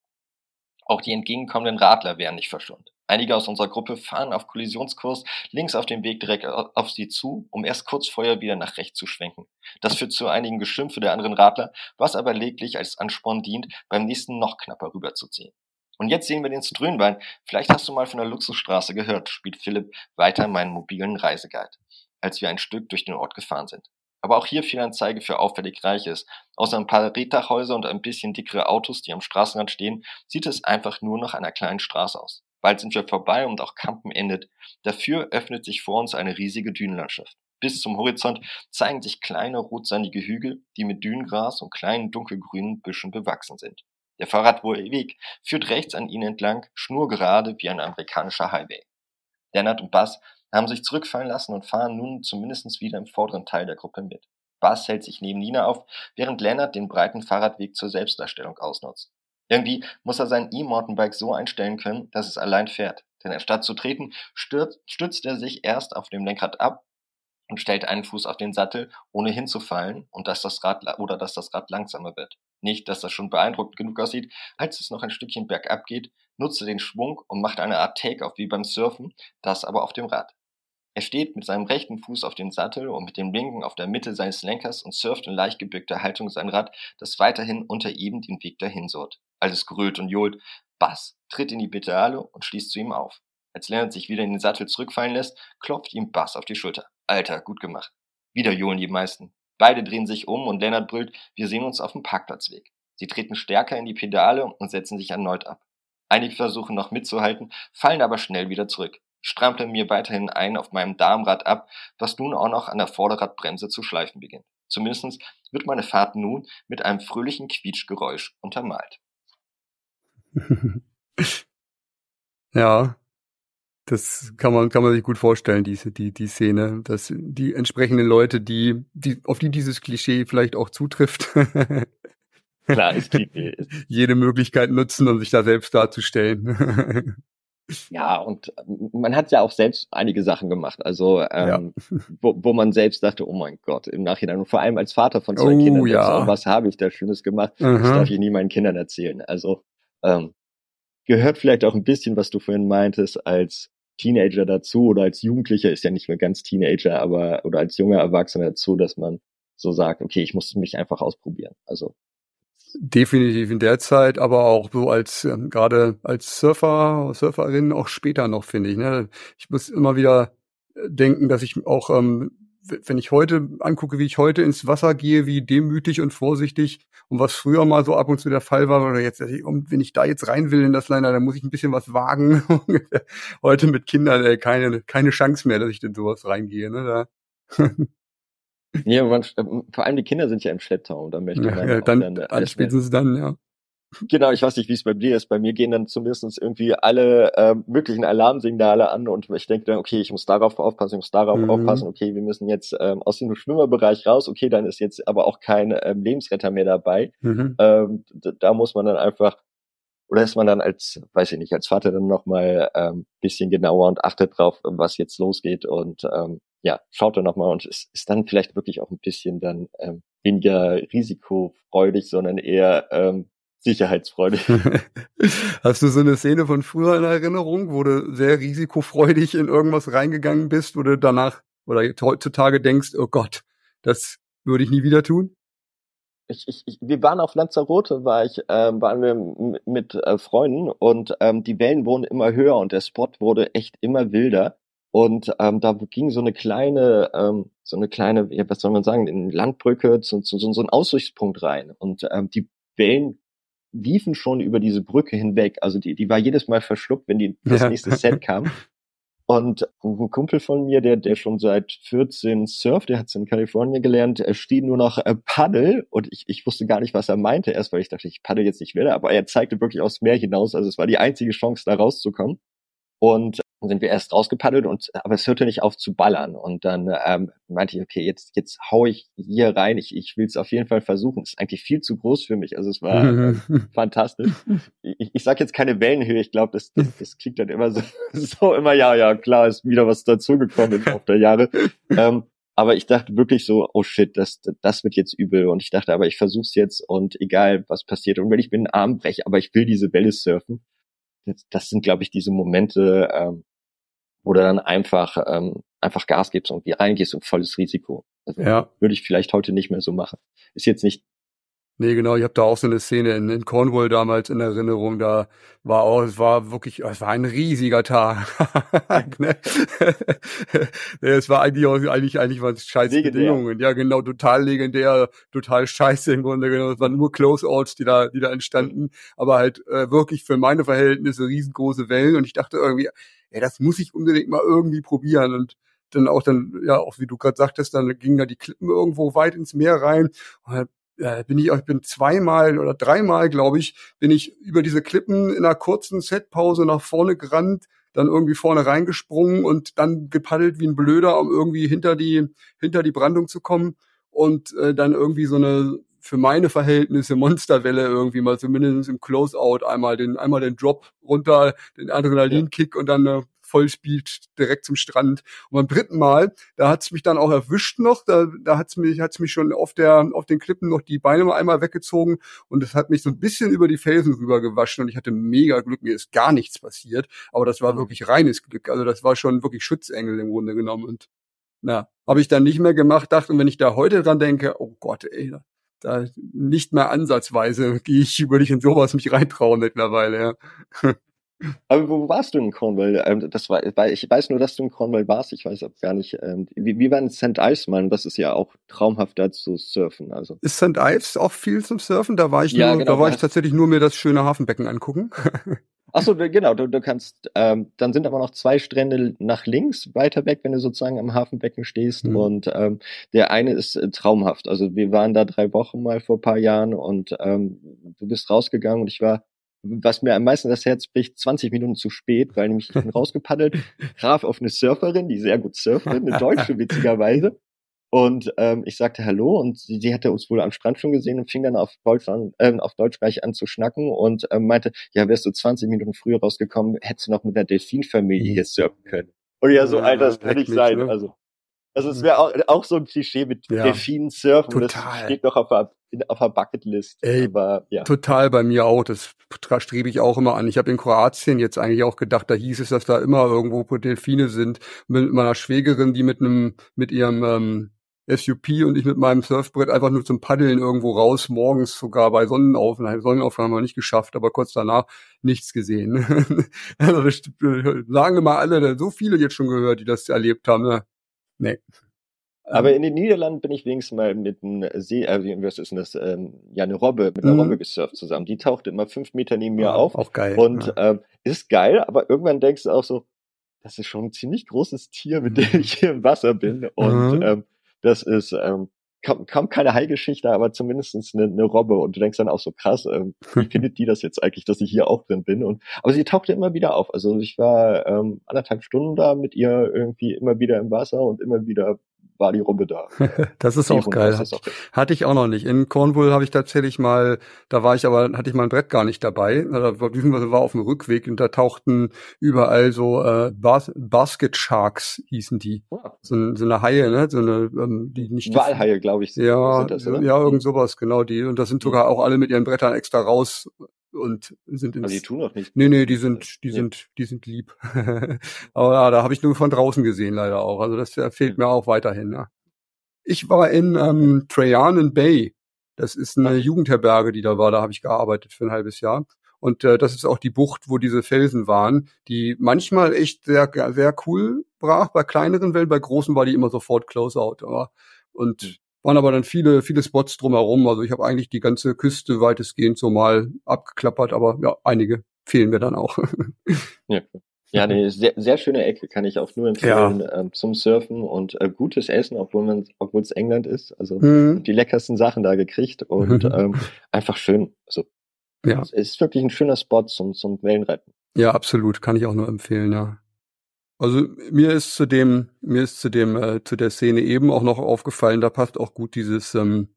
Auch die entgegenkommenden Radler werden nicht verschont. Einige aus unserer Gruppe fahren auf Kollisionskurs links auf dem Weg direkt auf sie zu, um erst kurz vorher wieder nach rechts zu schwenken. Das führt zu einigen Geschimpfe der anderen Radler, was aber lediglich als Ansporn dient, beim nächsten noch knapper rüberzuziehen. Und jetzt sehen wir den Ströhnwein. Vielleicht hast du mal von der Luxusstraße gehört, spielt Philipp weiter meinen mobilen Reiseguide, als wir ein Stück durch den Ort gefahren sind. Aber auch hier Fehlanzeige für auffällig Reiches. Außer ein paar Reddachhäuser und ein bisschen dickere Autos, die am Straßenrand stehen, sieht es einfach nur nach einer kleinen Straße aus. Bald sind wir vorbei und auch Kampen endet. Dafür öffnet sich vor uns eine riesige Dünenlandschaft. Bis zum Horizont zeigen sich kleine rotsandige Hügel, die mit Dünengras und kleinen dunkelgrünen Büschen bewachsen sind. Der Fahrradweg führt rechts an ihnen entlang, schnurgerade wie ein amerikanischer Highway. Lennart und Buzz haben sich zurückfallen lassen und fahren nun zumindest wieder im vorderen Teil der Gruppe mit. Buzz hält sich neben Nina auf, während Lennart den breiten Fahrradweg zur Selbstdarstellung ausnutzt. Irgendwie muss er sein E-Mountainbike so einstellen können, dass es allein fährt. Denn anstatt zu treten, stürzt, stützt er sich erst auf dem Lenkrad ab und stellt einen Fuß auf den Sattel, ohne hinzufallen und dass das Rad oder dass das Rad langsamer wird. Nicht, dass das schon beeindruckend genug aussieht, als es noch ein Stückchen bergab geht, nutzt er den Schwung und macht eine Art Take-off wie beim Surfen, das aber auf dem Rad. Er steht mit seinem rechten Fuß auf dem Sattel und mit dem linken auf der Mitte seines Lenkers und surft in leicht gebückter Haltung sein Rad, das weiterhin unter ihm den Weg dahin surrt. Alles grölt und johlt. Bass tritt in die Pedale und schließt zu ihm auf. Als Leonard sich wieder in den Sattel zurückfallen lässt, klopft ihm Bass auf die Schulter. Alter, gut gemacht. Wieder johlen die meisten. Beide drehen sich um und Lennart brüllt, wir sehen uns auf dem Parkplatzweg. Sie treten stärker in die Pedale und setzen sich erneut ab. Einige versuchen noch mitzuhalten, fallen aber schnell wieder zurück. Ich strample mir weiterhin ein auf meinem Darmrad ab, was nun auch noch an der Vorderradbremse zu schleifen beginnt. Zumindest wird meine Fahrt nun mit einem fröhlichen Quietschgeräusch untermalt. ja, das kann man, kann man sich gut vorstellen, diese, die, die Szene, dass die entsprechenden Leute, die, die, auf die dieses Klischee vielleicht auch zutrifft, Klar, ist Klischee. jede Möglichkeit nutzen, um sich da selbst darzustellen. ja, und man hat ja auch selbst einige Sachen gemacht, also ähm, ja. wo, wo man selbst dachte, oh mein Gott, im Nachhinein und vor allem als Vater von zwei oh, Kindern, ja. was habe ich da Schönes gemacht, mhm. das darf ich nie meinen Kindern erzählen. Also ähm, gehört vielleicht auch ein bisschen, was du vorhin meintest, als Teenager dazu oder als Jugendlicher ist ja nicht mehr ganz Teenager, aber oder als junger Erwachsener dazu, dass man so sagt, okay, ich muss mich einfach ausprobieren. Also definitiv in der Zeit, aber auch so als ähm, gerade als Surfer, Surferin auch später noch finde ich. Ne? Ich muss immer wieder äh, denken, dass ich auch ähm, wenn ich heute angucke, wie ich heute ins Wasser gehe, wie demütig und vorsichtig und was früher mal so ab und zu der Fall war, oder jetzt, und wenn ich da jetzt rein will in das Liner, dann muss ich ein bisschen was wagen. heute mit Kindern, ey, keine, keine Chance mehr, dass ich in sowas reingehe, ne, da. ja, man, vor allem die Kinder sind ja im Schlepptau, da möchte man ja, dann, dann spätestens dann, ja. Genau, ich weiß nicht, wie es bei dir ist. Bei mir gehen dann zumindest irgendwie alle äh, möglichen Alarmsignale an und ich denke dann, okay, ich muss darauf aufpassen, ich muss darauf mhm. aufpassen, okay, wir müssen jetzt ähm, aus dem Schwimmerbereich raus, okay, dann ist jetzt aber auch kein ähm, Lebensretter mehr dabei. Mhm. Ähm, da muss man dann einfach, oder ist man dann als, weiß ich nicht, als Vater dann nochmal ähm, bisschen genauer und achtet drauf, was jetzt losgeht und ähm, ja, schaut dann nochmal und ist, ist dann vielleicht wirklich auch ein bisschen dann ähm, weniger risikofreudig, sondern eher ähm, sicherheitsfreudig. Hast du so eine Szene von früher in Erinnerung, wo du sehr risikofreudig in irgendwas reingegangen bist, wo du danach oder heutzutage denkst, oh Gott, das würde ich nie wieder tun? Ich, ich, ich, wir waren auf Lanzarote, war ich, ähm, waren wir mit äh, Freunden und ähm, die Wellen wurden immer höher und der Spot wurde echt immer wilder. Und ähm, da ging so eine kleine, ähm, so eine kleine, ja, was soll man sagen, in Landbrücke zu, zu, so, so ein Aussichtspunkt rein. Und ähm, die Wellen liefen schon über diese Brücke hinweg. Also die, die war jedes Mal verschluckt, wenn die das ja. nächste Set kam. Und ein Kumpel von mir, der, der schon seit 14 surft, der hat es in Kalifornien gelernt, er steht nur noch äh, Paddel und ich, ich wusste gar nicht, was er meinte erst, weil ich dachte, ich paddel jetzt nicht wieder, aber er zeigte wirklich aufs Meer hinaus, also es war die einzige Chance, da rauszukommen. Und dann sind wir erst rausgepaddelt und aber es hörte nicht auf zu ballern. Und dann ähm, meinte ich, okay, jetzt, jetzt hau ich hier rein. Ich, ich will es auf jeden Fall versuchen. Es ist eigentlich viel zu groß für mich. Also es war äh, fantastisch. Ich, ich sag jetzt keine Wellenhöhe, ich glaube, das, das, das klingt dann immer so, so immer, ja, ja, klar, ist wieder was dazugekommen im Laufe der Jahre. Ähm, aber ich dachte wirklich so, oh shit, das, das wird jetzt übel. Und ich dachte, aber ich versuch's jetzt und egal, was passiert. Und wenn ich mir den Arm breche, aber ich will diese Welle surfen. Das, das sind, glaube ich, diese Momente, ähm, wo du dann einfach, ähm, einfach Gas gibst und wie reingehst und volles Risiko. Also ja. würde ich vielleicht heute nicht mehr so machen. Ist jetzt nicht Nee, genau, ich habe da auch so eine Szene in, in Cornwall damals in Erinnerung, da war auch, es war wirklich, es war ein riesiger Tag. ne? es war eigentlich auch, eigentlich, eigentlich waren es scheiß legendär. Bedingungen. Ja, genau, total legendär, total scheiße im Grunde genommen. Es waren nur Closeouts, die da, die da entstanden, aber halt äh, wirklich für meine Verhältnisse riesengroße Wellen und ich dachte irgendwie, ey, das muss ich unbedingt mal irgendwie probieren. Und dann auch dann, ja, auch wie du gerade sagtest, dann gingen da die Klippen irgendwo weit ins Meer rein. Und äh, bin ich, ich bin zweimal oder dreimal, glaube ich, bin ich über diese Klippen in einer kurzen Setpause nach vorne gerannt, dann irgendwie vorne reingesprungen und dann gepaddelt wie ein Blöder, um irgendwie hinter die, hinter die Brandung zu kommen und äh, dann irgendwie so eine für meine Verhältnisse Monsterwelle irgendwie mal zumindest im Closeout einmal den einmal den Drop runter, den Adrenalinkick ja. und dann eine Vollspeed direkt zum Strand. Und beim dritten Mal, da hat's mich dann auch erwischt noch, da, da hat's mich, hat's mich schon auf der, auf den Klippen noch die Beine mal einmal weggezogen und das hat mich so ein bisschen über die Felsen rüber gewaschen und ich hatte mega Glück, mir ist gar nichts passiert, aber das war wirklich reines Glück. Also das war schon wirklich Schutzengel im Grunde genommen und na, habe ich dann nicht mehr gemacht, dachte, und wenn ich da heute dran denke, oh Gott, ey, da nicht mehr ansatzweise gehe ich, würde ich in sowas mich reintrauen mittlerweile, ja. Aber wo warst du in Cornwall? Ähm, das war, ich weiß nur, dass du in Cornwall warst. Ich weiß gar nicht. Ähm, wie, wie war in St. Ives, Mann? Das ist ja auch traumhafter zu surfen. Also ist St. Ives auch viel zum Surfen? Da war ich ja, nur, genau, da war ich tatsächlich nur mir das schöne Hafenbecken angucken. Ach so, genau. Du, du kannst. Ähm, dann sind aber noch zwei Strände nach links weiter weg, wenn du sozusagen am Hafenbecken stehst. Mhm. Und ähm, der eine ist äh, traumhaft. Also wir waren da drei Wochen mal vor paar Jahren und ähm, du bist rausgegangen und ich war was mir am meisten das Herz bricht, 20 Minuten zu spät, weil nämlich ich bin rausgepaddelt, traf auf eine Surferin, die sehr gut surft, eine Deutsche witzigerweise. Und ähm, ich sagte Hallo und sie, sie hatte uns wohl am Strand schon gesehen und fing dann auf Deutsch, an, äh, auf Deutsch gleich an zu schnacken und ähm, meinte, ja, wärst du 20 Minuten früher rausgekommen, hättest du noch mit der Delfinfamilie hier surfen können. Und ja, so, Alter, das kann nicht sein. Ne? Also also es wäre auch, auch so ein Klischee mit ja, Delfinen surfen. Total. Das steht noch auf der, auf der Bucketlist. Ey, aber, ja. Total bei mir auch. Das strebe ich auch immer an. Ich habe in Kroatien jetzt eigentlich auch gedacht, da hieß es, dass da immer irgendwo Delfine sind. Mit meiner Schwägerin, die mit einem, mit ihrem ähm, SUP und ich mit meinem Surfbrett einfach nur zum Paddeln irgendwo raus, morgens sogar bei Sonnenaufnahme. Sonnenaufnahme haben wir nicht geschafft, aber kurz danach nichts gesehen. also das, sagen wir mal alle, so viele jetzt schon gehört, die das erlebt haben. Ne? Nee. Aber ähm. in den Niederlanden bin ich wenigstens mal mit einem See, äh, was ist denn das, ähm, ja, eine Robbe, mit einer mhm. Robbe gesurft zusammen. Die tauchte immer fünf Meter neben mir ja, auf. Auch geil. Und ja. ähm, ist geil, aber irgendwann denkst du auch so, das ist schon ein ziemlich großes Tier, mit dem ich hier im Wasser bin. Und mhm. ähm, das ist ähm, kaum, kaum keine Heilgeschichte, aber zumindestens eine, eine Robbe. Und du denkst dann auch so krass, ähm, wie findet die das jetzt eigentlich, dass ich hier auch drin bin? Und aber sie tauchte immer wieder auf. Also ich war ähm, anderthalb Stunden da mit ihr irgendwie immer wieder im Wasser und immer wieder war die Robbe da. das ist auch geil. Auch hatte ich auch noch nicht. In Cornwall habe ich tatsächlich mal, da war ich aber, hatte ich mein Brett gar nicht dabei. Da war auf dem Rückweg und da tauchten überall so äh, Bas Basket Sharks hießen die. Ja. So, so eine Haie, ne? So eine, ähm, die nicht. Walhaie, glaube ich. Ja, das, ja, irgend sowas, genau die. Und da sind sogar auch alle mit ihren Brettern extra raus und sind ins. Aber die tun doch nicht. Nee, nee, die sind, die sind, die sind lieb. Aber ja, da habe ich nur von draußen gesehen leider auch. Also das fehlt mir auch weiterhin. Ja. Ich war in ähm, Trayanen Bay. Das ist eine Jugendherberge, die da war. Da habe ich gearbeitet für ein halbes Jahr. Und äh, das ist auch die Bucht, wo diese Felsen waren, die manchmal echt sehr, sehr cool brach. Bei kleineren Wellen, bei großen war die immer sofort Close-out. Und hm. Waren aber dann viele, viele Spots drumherum. Also ich habe eigentlich die ganze Küste weitestgehend so mal abgeklappert, aber ja, einige fehlen mir dann auch. ja. Ja, eine sehr, sehr schöne Ecke, kann ich auch nur empfehlen ja. ähm, zum Surfen und äh, gutes Essen, obwohl man, obwohl es England ist. Also mhm. die leckersten Sachen da gekriegt und ähm, einfach schön. Also ja. es ist wirklich ein schöner Spot zum, zum Wellenreiten. Ja, absolut, kann ich auch nur empfehlen, ja. Also mir ist zu dem, mir ist zu dem, äh, zu der Szene eben auch noch aufgefallen, da passt auch gut dieses ähm,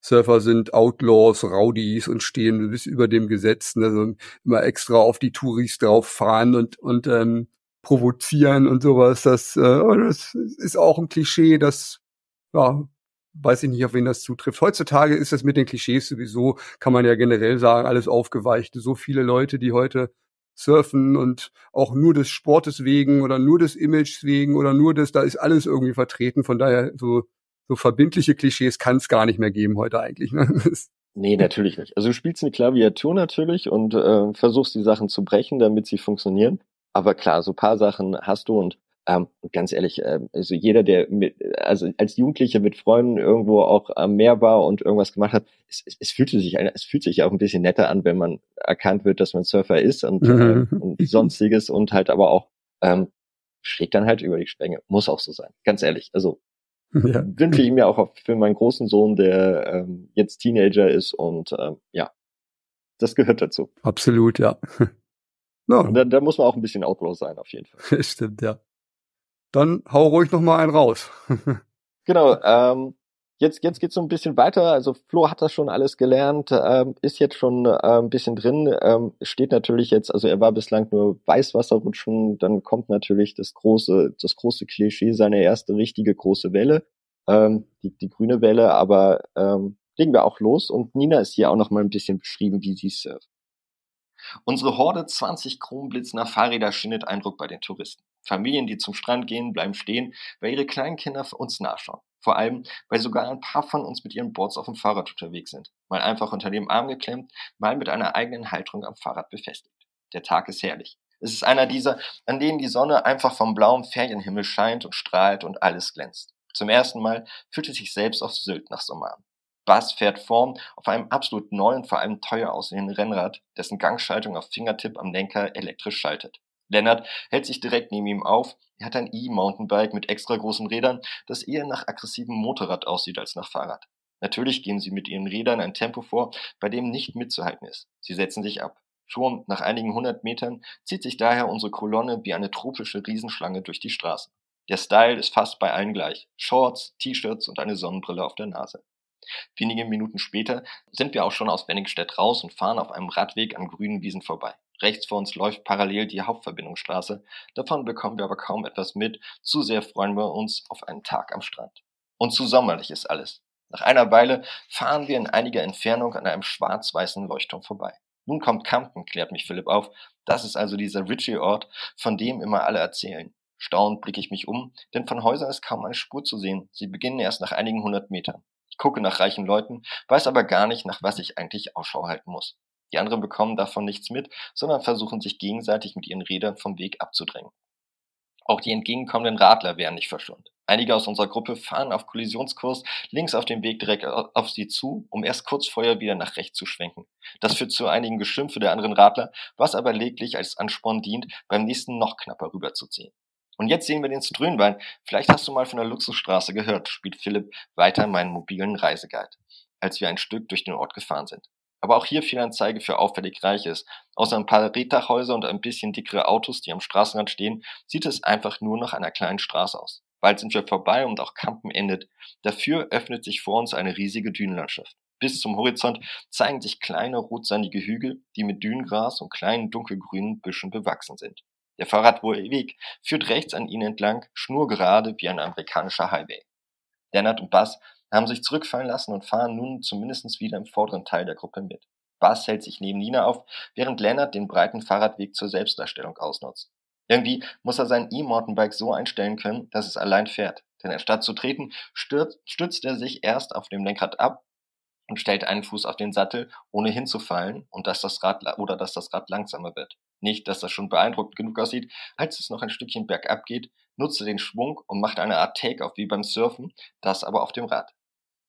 Surfer sind Outlaws, Rowdies und stehen bis über dem Gesetz, ne, also immer extra auf die Touris drauf fahren und, und ähm, provozieren und sowas. Das, äh, das ist auch ein Klischee, das, ja, weiß ich nicht, auf wen das zutrifft. Heutzutage ist das mit den Klischees sowieso, kann man ja generell sagen, alles aufgeweicht. So viele Leute, die heute surfen und auch nur des Sportes wegen oder nur des Images wegen oder nur des, da ist alles irgendwie vertreten. Von daher so so verbindliche Klischees kann es gar nicht mehr geben heute eigentlich. Ne? Nee, natürlich nicht. Also du spielst eine Klaviatur natürlich und äh, versuchst die Sachen zu brechen, damit sie funktionieren. Aber klar, so paar Sachen hast du und ähm, ganz ehrlich, äh, also jeder, der mit, also als Jugendlicher mit Freunden irgendwo auch am Meer war und irgendwas gemacht hat, es, es, es fühlte sich, es fühlt sich auch ein bisschen netter an, wenn man erkannt wird, dass man Surfer ist und, äh, und sonstiges und halt aber auch ähm, schlägt dann halt über die Stränge. Muss auch so sein. Ganz ehrlich. Also ja. wünsche ich mir auch für meinen großen Sohn, der ähm, jetzt Teenager ist und ähm, ja, das gehört dazu. Absolut, ja. No. Da, da muss man auch ein bisschen Outlaw sein, auf jeden Fall. Stimmt, ja. Dann hau ruhig noch mal einen raus. genau, ähm, Jetzt, jetzt geht's so ein bisschen weiter. Also Flo hat das schon alles gelernt, ähm, ist jetzt schon äh, ein bisschen drin, ähm, steht natürlich jetzt, also er war bislang nur Weißwasserrutschen, dann kommt natürlich das große, das große Klischee, seine erste richtige große Welle, ähm, die, die grüne Welle, aber ähm, legen wir auch los und Nina ist hier auch noch mal ein bisschen beschrieben, wie sie surft. Unsere Horde 20 chromblitzender Fahrräder schindet Eindruck bei den Touristen. Familien, die zum Strand gehen, bleiben stehen, weil ihre kleinen Kinder für uns nachschauen. Vor allem, weil sogar ein paar von uns mit ihren Boards auf dem Fahrrad unterwegs sind. Mal einfach unter dem Arm geklemmt, mal mit einer eigenen Halterung am Fahrrad befestigt. Der Tag ist herrlich. Es ist einer dieser, an denen die Sonne einfach vom blauen Ferienhimmel scheint und strahlt und alles glänzt. Zum ersten Mal fühlt es sich selbst auf Sylt nach Sommer an. Bass fährt vorn auf einem absolut neuen, vor allem teuer aussehenden Rennrad, dessen Gangschaltung auf Fingertipp am Lenker elektrisch schaltet. Lennart hält sich direkt neben ihm auf. Er hat ein E-Mountainbike mit extra großen Rädern, das eher nach aggressivem Motorrad aussieht als nach Fahrrad. Natürlich geben sie mit ihren Rädern ein Tempo vor, bei dem nicht mitzuhalten ist. Sie setzen sich ab. Schon nach einigen hundert Metern zieht sich daher unsere Kolonne wie eine tropische Riesenschlange durch die Straßen. Der Style ist fast bei allen gleich. Shorts, T-Shirts und eine Sonnenbrille auf der Nase. Wenige Minuten später sind wir auch schon aus Wenningstedt raus und fahren auf einem Radweg an grünen Wiesen vorbei. Rechts vor uns läuft parallel die Hauptverbindungsstraße. Davon bekommen wir aber kaum etwas mit. Zu sehr freuen wir uns auf einen Tag am Strand. Und zu sommerlich ist alles. Nach einer Weile fahren wir in einiger Entfernung an einem schwarz-weißen Leuchtturm vorbei. Nun kommt Campen, klärt mich Philipp auf. Das ist also dieser Ritchie-Ort, von dem immer alle erzählen. Staunend blicke ich mich um, denn von Häusern ist kaum eine Spur zu sehen. Sie beginnen erst nach einigen hundert Metern. Gucke nach reichen Leuten, weiß aber gar nicht, nach was ich eigentlich Ausschau halten muss. Die anderen bekommen davon nichts mit, sondern versuchen sich gegenseitig mit ihren Rädern vom Weg abzudrängen. Auch die entgegenkommenden Radler werden nicht verschont. Einige aus unserer Gruppe fahren auf Kollisionskurs links auf dem Weg direkt auf sie zu, um erst kurz vorher wieder nach rechts zu schwenken. Das führt zu einigen Geschimpfe der anderen Radler, was aber lediglich als Ansporn dient, beim nächsten noch knapper rüberzuziehen. Und jetzt sehen wir den Ströhnwein. Vielleicht hast du mal von der Luxusstraße gehört, spielt Philipp weiter meinen mobilen Reiseguide, als wir ein Stück durch den Ort gefahren sind. Aber auch hier Fehlanzeige für auffällig Reiches. Außer ein paar Reddachhäuser und ein bisschen dickere Autos, die am Straßenrand stehen, sieht es einfach nur nach einer kleinen Straße aus. Bald sind wir vorbei und auch Kampen endet. Dafür öffnet sich vor uns eine riesige Dünenlandschaft. Bis zum Horizont zeigen sich kleine rotsandige Hügel, die mit Dünengras und kleinen dunkelgrünen Büschen bewachsen sind. Der Fahrradweg führt rechts an ihnen entlang, schnurgerade wie ein amerikanischer Highway. Lennart und Bass haben sich zurückfallen lassen und fahren nun zumindest wieder im vorderen Teil der Gruppe mit. Buzz hält sich neben Nina auf, während Leonard den breiten Fahrradweg zur Selbstdarstellung ausnutzt. Irgendwie muss er sein E-Mountainbike so einstellen können, dass es allein fährt. Denn anstatt zu treten, stürzt, stützt er sich erst auf dem Lenkrad ab und stellt einen Fuß auf den Sattel, ohne hinzufallen und dass das Rad oder dass das Rad langsamer wird. Nicht, dass das schon beeindruckend genug aussieht, als es noch ein Stückchen bergab geht, nutzt er den Schwung und macht eine Art Take-off wie beim Surfen, das aber auf dem Rad.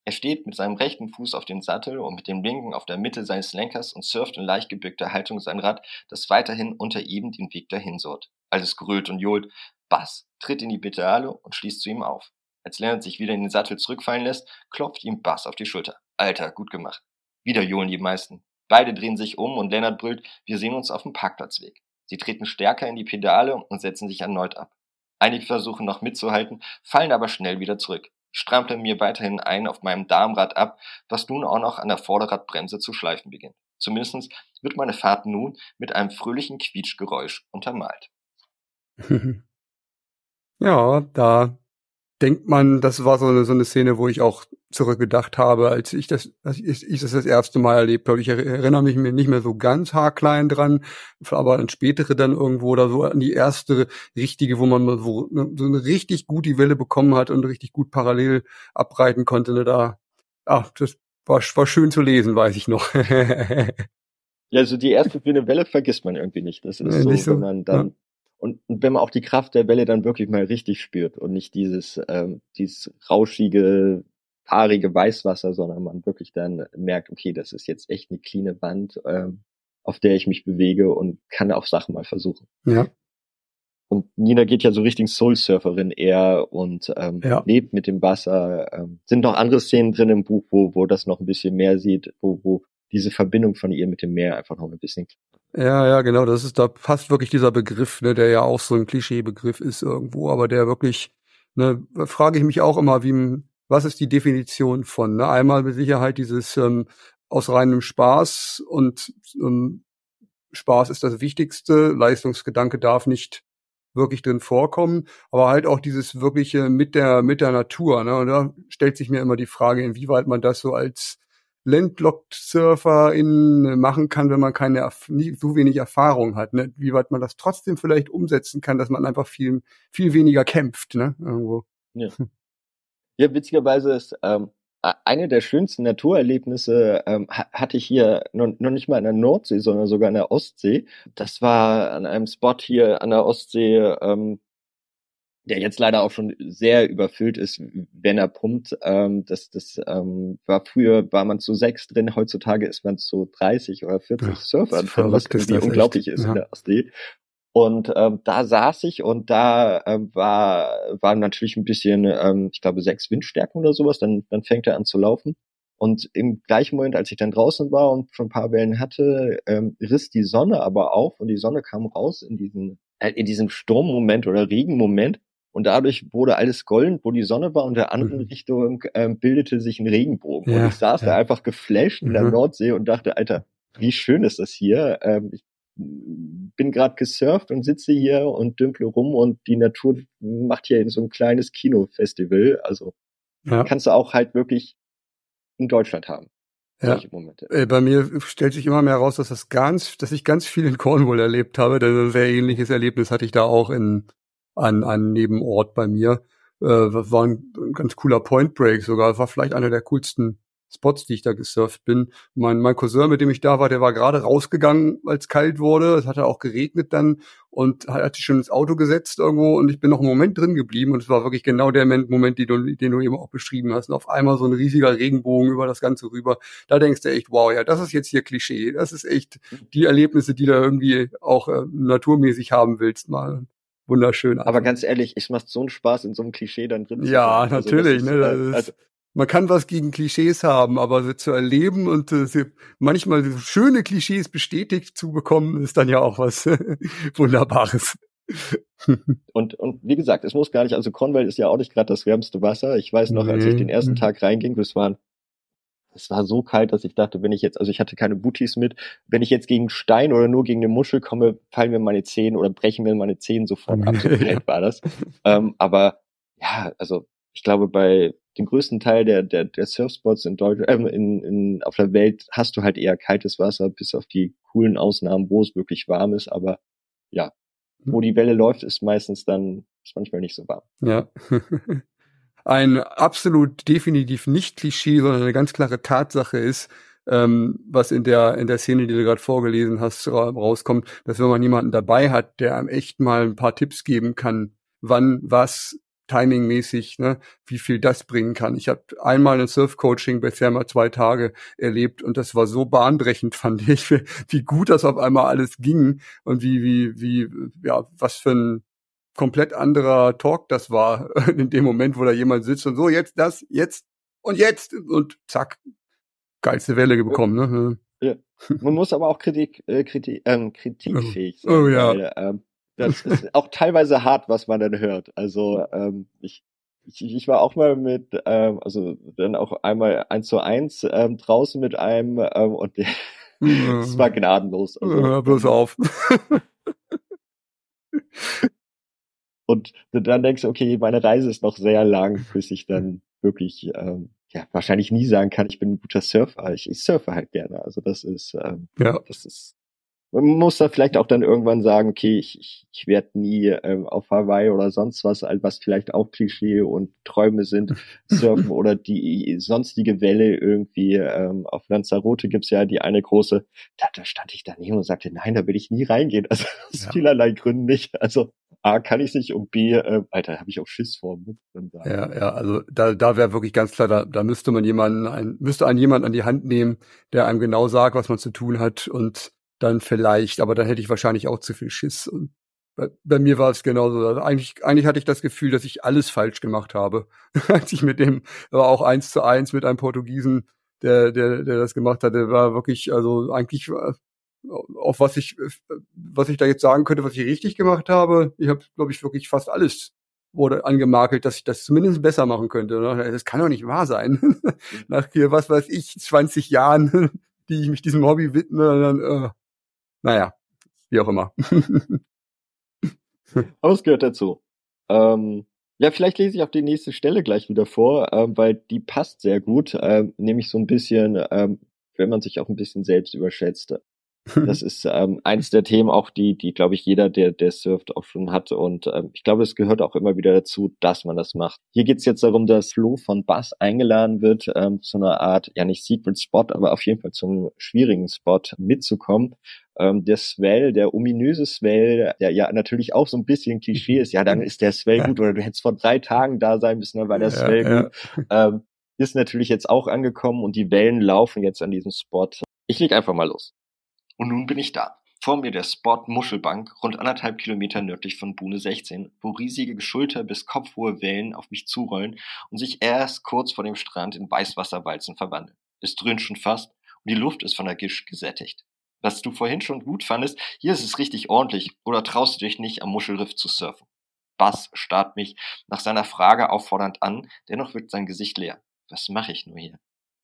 Er steht mit seinem rechten Fuß auf dem Sattel und mit dem linken auf der Mitte seines Lenkers und surft in leicht gebückter Haltung sein Rad, das weiterhin unter ihm den Weg dahin surrt. Alles grölt und johlt. Bass tritt in die Pedale und schließt zu ihm auf. Als Leonard sich wieder in den Sattel zurückfallen lässt, klopft ihm Bass auf die Schulter. Alter, gut gemacht. Wieder johlen die meisten. Beide drehen sich um und Leonard brüllt, wir sehen uns auf dem Parkplatzweg. Sie treten stärker in die Pedale und setzen sich erneut ab. Einige versuchen noch mitzuhalten, fallen aber schnell wieder zurück. Ich strample mir weiterhin ein auf meinem Darmrad ab, was nun auch noch an der Vorderradbremse zu schleifen beginnt. Zumindest wird meine Fahrt nun mit einem fröhlichen Quietschgeräusch untermalt. ja, da denkt man, das war so eine, so eine Szene, wo ich auch zurückgedacht habe, als ich das, als ich, ich das das erste Mal erlebt habe. Ich erinnere mich mir nicht mehr so ganz haarklein dran, aber an spätere dann irgendwo oder so an die erste richtige, wo man so, ne, so eine richtig gut die Welle bekommen hat und richtig gut parallel abreiten konnte. Ne, da, ach, das war, war schön zu lesen, weiß ich noch. ja, also die erste grüne Welle vergisst man irgendwie nicht. Das ist nee, so, so, wenn man dann ja und, und wenn man auch die Kraft der Welle dann wirklich mal richtig spürt und nicht dieses, ähm, dieses rauschige, haarige Weißwasser, sondern man wirklich dann merkt, okay, das ist jetzt echt eine cleane Wand, ähm, auf der ich mich bewege und kann auch Sachen mal versuchen. Ja. Und Nina geht ja so richtig Soul-Surferin eher und ähm, ja. lebt mit dem Wasser. Ähm, sind noch andere Szenen drin im Buch, wo, wo das noch ein bisschen mehr sieht, wo, wo diese Verbindung von ihr mit dem Meer einfach noch ein bisschen ja, ja, genau. Das ist, da passt wirklich dieser Begriff, ne, der ja auch so ein Klischeebegriff ist irgendwo, aber der wirklich, ne, frage ich mich auch immer, wie, was ist die Definition von, ne? Einmal mit Sicherheit dieses ähm, aus reinem Spaß und ähm, Spaß ist das Wichtigste, Leistungsgedanke darf nicht wirklich drin vorkommen, aber halt auch dieses wirkliche mit der mit der Natur, ne? Und da stellt sich mir immer die Frage, inwieweit man das so als Landlocked-Surferin machen kann, wenn man keine nicht so wenig Erfahrung hat, ne? wie weit man das trotzdem vielleicht umsetzen kann, dass man einfach viel viel weniger kämpft, ne? Irgendwo. Ja, ja witzigerweise ist ähm, eine der schönsten Naturerlebnisse ähm, hatte ich hier noch, noch nicht mal in der Nordsee, sondern sogar in der Ostsee. Das war an einem Spot hier an der Ostsee, ähm, der jetzt leider auch schon sehr überfüllt ist, wenn er pumpt. Ähm, das das ähm, war früher war man zu sechs drin, heutzutage ist man zu 30 oder 40 ja, Surfern drin, was irgendwie unglaublich echt. ist ja. in der Ostsee. Und ähm, da saß ich und da ähm, war waren natürlich ein bisschen, ähm, ich glaube sechs Windstärken oder sowas. Dann dann fängt er an zu laufen. Und im gleichen Moment, als ich dann draußen war und schon ein paar Wellen hatte, ähm, riss die Sonne aber auf und die Sonne kam raus in diesen äh, in diesem Sturmmoment oder Regenmoment und dadurch wurde alles golden, wo die Sonne war und der anderen mhm. Richtung ähm, bildete sich ein Regenbogen. Ja, und ich saß ja. da einfach geflasht in der mhm. Nordsee und dachte, Alter, wie schön ist das hier. Ähm, ich bin gerade gesurft und sitze hier und dümpel rum und die Natur macht hier so ein kleines Kinofestival. Also ja. kannst du auch halt wirklich in Deutschland haben. Ja. Äh, bei mir stellt sich immer mehr heraus, dass das ganz, dass ich ganz viel in Cornwall erlebt habe. Denn ein sehr ähnliches Erlebnis hatte ich da auch in an einen Nebenort bei mir. Äh, war ein, ganz cooler Point Break sogar. War vielleicht einer der coolsten Spots, die ich da gesurft bin. Mein, mein Cousin, mit dem ich da war, der war gerade rausgegangen, als kalt wurde. Es hatte auch geregnet dann und hat sich schon ins Auto gesetzt irgendwo und ich bin noch einen Moment drin geblieben und es war wirklich genau der Moment, den du, den du eben auch beschrieben hast. Und auf einmal so ein riesiger Regenbogen über das Ganze rüber. Da denkst du echt, wow, ja, das ist jetzt hier Klischee. Das ist echt die Erlebnisse, die du irgendwie auch äh, naturmäßig haben willst mal wunderschön. Aber ganz ehrlich, es macht so einen Spaß, in so einem Klischee dann drin zu Ja, sein. Also natürlich. Ne, das ist, also, man kann was gegen Klischees haben, aber sie zu erleben und äh, sie manchmal schöne Klischees bestätigt zu bekommen, ist dann ja auch was Wunderbares. und, und wie gesagt, es muss gar nicht, also Cornwall ist ja auch nicht gerade das wärmste Wasser. Ich weiß noch, nee. als ich den ersten Tag reinging, das waren es war so kalt, dass ich dachte, wenn ich jetzt, also ich hatte keine Booties mit, wenn ich jetzt gegen Stein oder nur gegen eine Muschel komme, fallen mir meine Zehen oder brechen mir meine Zehen sofort ab. So kalt war das. Ähm, aber ja, also ich glaube, bei den größten Teil der, der, der Surfspots in Deutschland, äh, in, in, auf der Welt hast du halt eher kaltes Wasser, bis auf die coolen Ausnahmen, wo es wirklich warm ist, aber ja, wo hm. die Welle läuft, ist meistens dann, ist manchmal nicht so warm. Ja. Ein absolut definitiv nicht Klischee, sondern eine ganz klare Tatsache ist, ähm, was in der in der Szene, die du gerade vorgelesen hast, rauskommt, dass wenn man jemanden dabei hat, der einem echt mal ein paar Tipps geben kann, wann was timingmäßig, ne, wie viel das bringen kann. Ich habe einmal ein Surf-Coaching bisher mal zwei Tage erlebt und das war so bahnbrechend, fand ich, wie gut das auf einmal alles ging und wie, wie, wie, ja, was für ein komplett anderer Talk das war in dem Moment, wo da jemand sitzt und so, jetzt das, jetzt und jetzt und zack, geilste Welle bekommen, ne? Ja. Man muss aber auch Kritik, äh, Kritik, ähm, kritikfähig oh, sein. Oh ja. Weil, ähm, das ist auch teilweise hart, was man dann hört. Also ähm, ich, ich, ich war auch mal mit, ähm, also dann auch einmal eins zu eins ähm, draußen mit einem ähm, und der, das war gnadenlos. Also, ja, bloß auf. und dann denkst du, okay, meine Reise ist noch sehr lang, bis ich dann wirklich ähm, ja wahrscheinlich nie sagen kann, ich bin ein guter Surfer. Ich, ich surfe halt gerne. Also das ist ähm, ja. das ist man muss da vielleicht auch dann irgendwann sagen, okay, ich, ich, ich werde nie ähm, auf Hawaii oder sonst was, was vielleicht auch Klischee und Träume sind, surfen oder die sonstige Welle irgendwie. Ähm, auf Lanzarote gibt's ja die eine große, da, da stand ich daneben und sagte, nein, da will ich nie reingehen. Also aus ja. vielerlei Gründen nicht. Also A, kann ich nicht und B, äh, Alter, habe ich auch Schiss vor. Ja, ja, also da, da wäre wirklich ganz klar, da, da müsste man jemanden, ein, müsste einen jemand an die Hand nehmen, der einem genau sagt, was man zu tun hat und dann vielleicht, aber dann hätte ich wahrscheinlich auch zu viel Schiss. Und bei, bei mir war es genauso. Also eigentlich, eigentlich hatte ich das Gefühl, dass ich alles falsch gemacht habe, als ich mit dem, war auch eins zu eins mit einem Portugiesen, der, der, der das gemacht hat, der war wirklich, also eigentlich äh, auf was ich, was ich da jetzt sagen könnte, was ich richtig gemacht habe. Ich habe, glaube ich, wirklich fast alles wurde angemakelt, dass ich das zumindest besser machen könnte. Ne? Das kann doch nicht wahr sein. Nach hier, was weiß ich, 20 Jahren, die ich mich diesem Hobby widme, dann, äh, naja, wie auch immer. Aber es gehört dazu. Ähm, ja, vielleicht lese ich auch die nächste Stelle gleich wieder vor, ähm, weil die passt sehr gut, ähm, nämlich so ein bisschen, ähm, wenn man sich auch ein bisschen selbst überschätzt. Das ist ähm, eins der Themen auch, die, die glaube ich jeder, der, der surft, auch schon hat. Und ähm, ich glaube, es gehört auch immer wieder dazu, dass man das macht. Hier geht's jetzt darum, dass Flo von Bass eingeladen wird, ähm, zu einer Art, ja nicht Secret Spot, aber auf jeden Fall zum schwierigen Spot mitzukommen. Ähm, der Swell, der ominöse Swell, der ja natürlich auch so ein bisschen Klischee ist, ja, dann ist der Swell gut oder du hättest vor drei Tagen da sein müssen, dann war der ja, Swell ja. gut. Ähm, ist natürlich jetzt auch angekommen und die Wellen laufen jetzt an diesem Spot. Ich leg einfach mal los. Und nun bin ich da. Vor mir der Spot Muschelbank, rund anderthalb Kilometer nördlich von Bune 16, wo riesige Schulter- bis kopfhohe Wellen auf mich zurollen und sich erst kurz vor dem Strand in Weißwasserwalzen verwandeln. Es dröhnt schon fast und die Luft ist von der Gischt gesättigt. Was du vorhin schon gut fandest, hier ist es richtig ordentlich oder traust du dich nicht am Muschelriff zu surfen? Bass starrt mich nach seiner Frage auffordernd an, dennoch wirkt sein Gesicht leer. Was mache ich nur hier?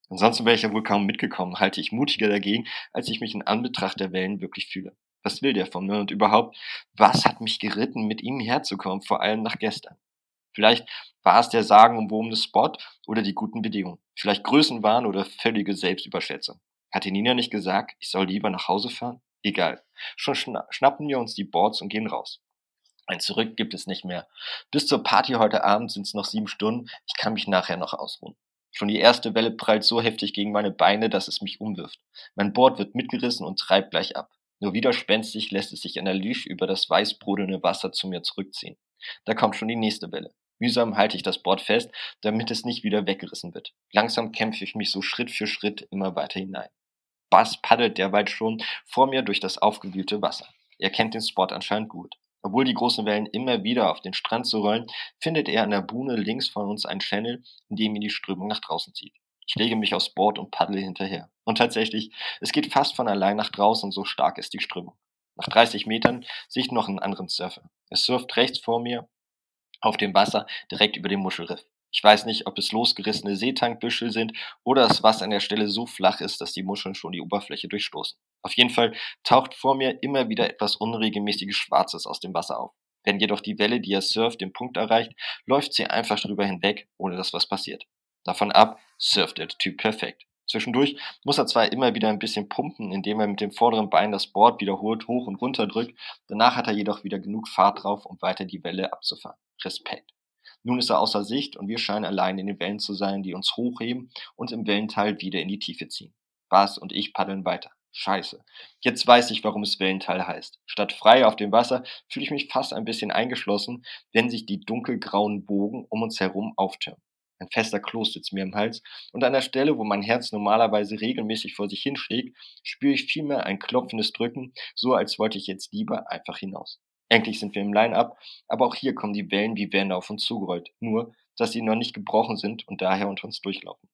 Ansonsten wäre ich ja wohl kaum mitgekommen, halte ich mutiger dagegen, als ich mich in Anbetracht der Wellen wirklich fühle. Was will der von mir und überhaupt, was hat mich geritten, mit ihm herzukommen, vor allem nach gestern? Vielleicht war es der sagenumwobene Spot oder die guten Bedingungen. Vielleicht Größenwahn oder völlige Selbstüberschätzung. Hatte Nina nicht gesagt, ich soll lieber nach Hause fahren? Egal. Schon schna schnappen wir uns die Boards und gehen raus. Ein Zurück gibt es nicht mehr. Bis zur Party heute Abend sind es noch sieben Stunden. Ich kann mich nachher noch ausruhen. Schon die erste Welle prallt so heftig gegen meine Beine, dass es mich umwirft. Mein Board wird mitgerissen und treibt gleich ab. Nur widerspenstig lässt es sich analytisch über das weißbrodelnde Wasser zu mir zurückziehen. Da kommt schon die nächste Welle. Mühsam halte ich das Board fest, damit es nicht wieder weggerissen wird. Langsam kämpfe ich mich so Schritt für Schritt immer weiter hinein. Bass paddelt derweil schon vor mir durch das aufgewühlte Wasser. Er kennt den Spot anscheinend gut. Obwohl die großen Wellen immer wieder auf den Strand zu rollen, findet er an der Buhne links von uns einen Channel, in dem ihn die Strömung nach draußen zieht. Ich lege mich aufs Board und paddle hinterher. Und tatsächlich, es geht fast von allein nach draußen, so stark ist die Strömung. Nach 30 Metern sehe ich noch einen anderen Surfer. Er surft rechts vor mir auf dem Wasser, direkt über dem Muschelriff. Ich weiß nicht, ob es losgerissene Seetankbüschel sind oder das Wasser an der Stelle so flach ist, dass die Muscheln schon die Oberfläche durchstoßen. Auf jeden Fall taucht vor mir immer wieder etwas unregelmäßiges Schwarzes aus dem Wasser auf. Wenn jedoch die Welle, die er surft, den Punkt erreicht, läuft sie einfach drüber hinweg, ohne dass was passiert. Davon ab surft der Typ perfekt. Zwischendurch muss er zwar immer wieder ein bisschen pumpen, indem er mit dem vorderen Bein das Board wiederholt hoch und runter drückt, danach hat er jedoch wieder genug Fahrt drauf, um weiter die Welle abzufahren. Respekt. Nun ist er außer Sicht und wir scheinen allein in den Wellen zu sein, die uns hochheben und im Wellental wieder in die Tiefe ziehen. Bas und ich paddeln weiter. Scheiße. Jetzt weiß ich, warum es Wellental heißt. Statt frei auf dem Wasser fühle ich mich fast ein bisschen eingeschlossen, wenn sich die dunkelgrauen Bogen um uns herum auftürmen. Ein fester Kloß sitzt mir im Hals und an der Stelle, wo mein Herz normalerweise regelmäßig vor sich hinschlägt, spüre ich vielmehr ein klopfendes Drücken, so als wollte ich jetzt lieber einfach hinaus. Endlich sind wir im Line-Up, aber auch hier kommen die Wellen wie Wände auf uns zugerollt, nur, dass sie noch nicht gebrochen sind und daher unter uns durchlaufen.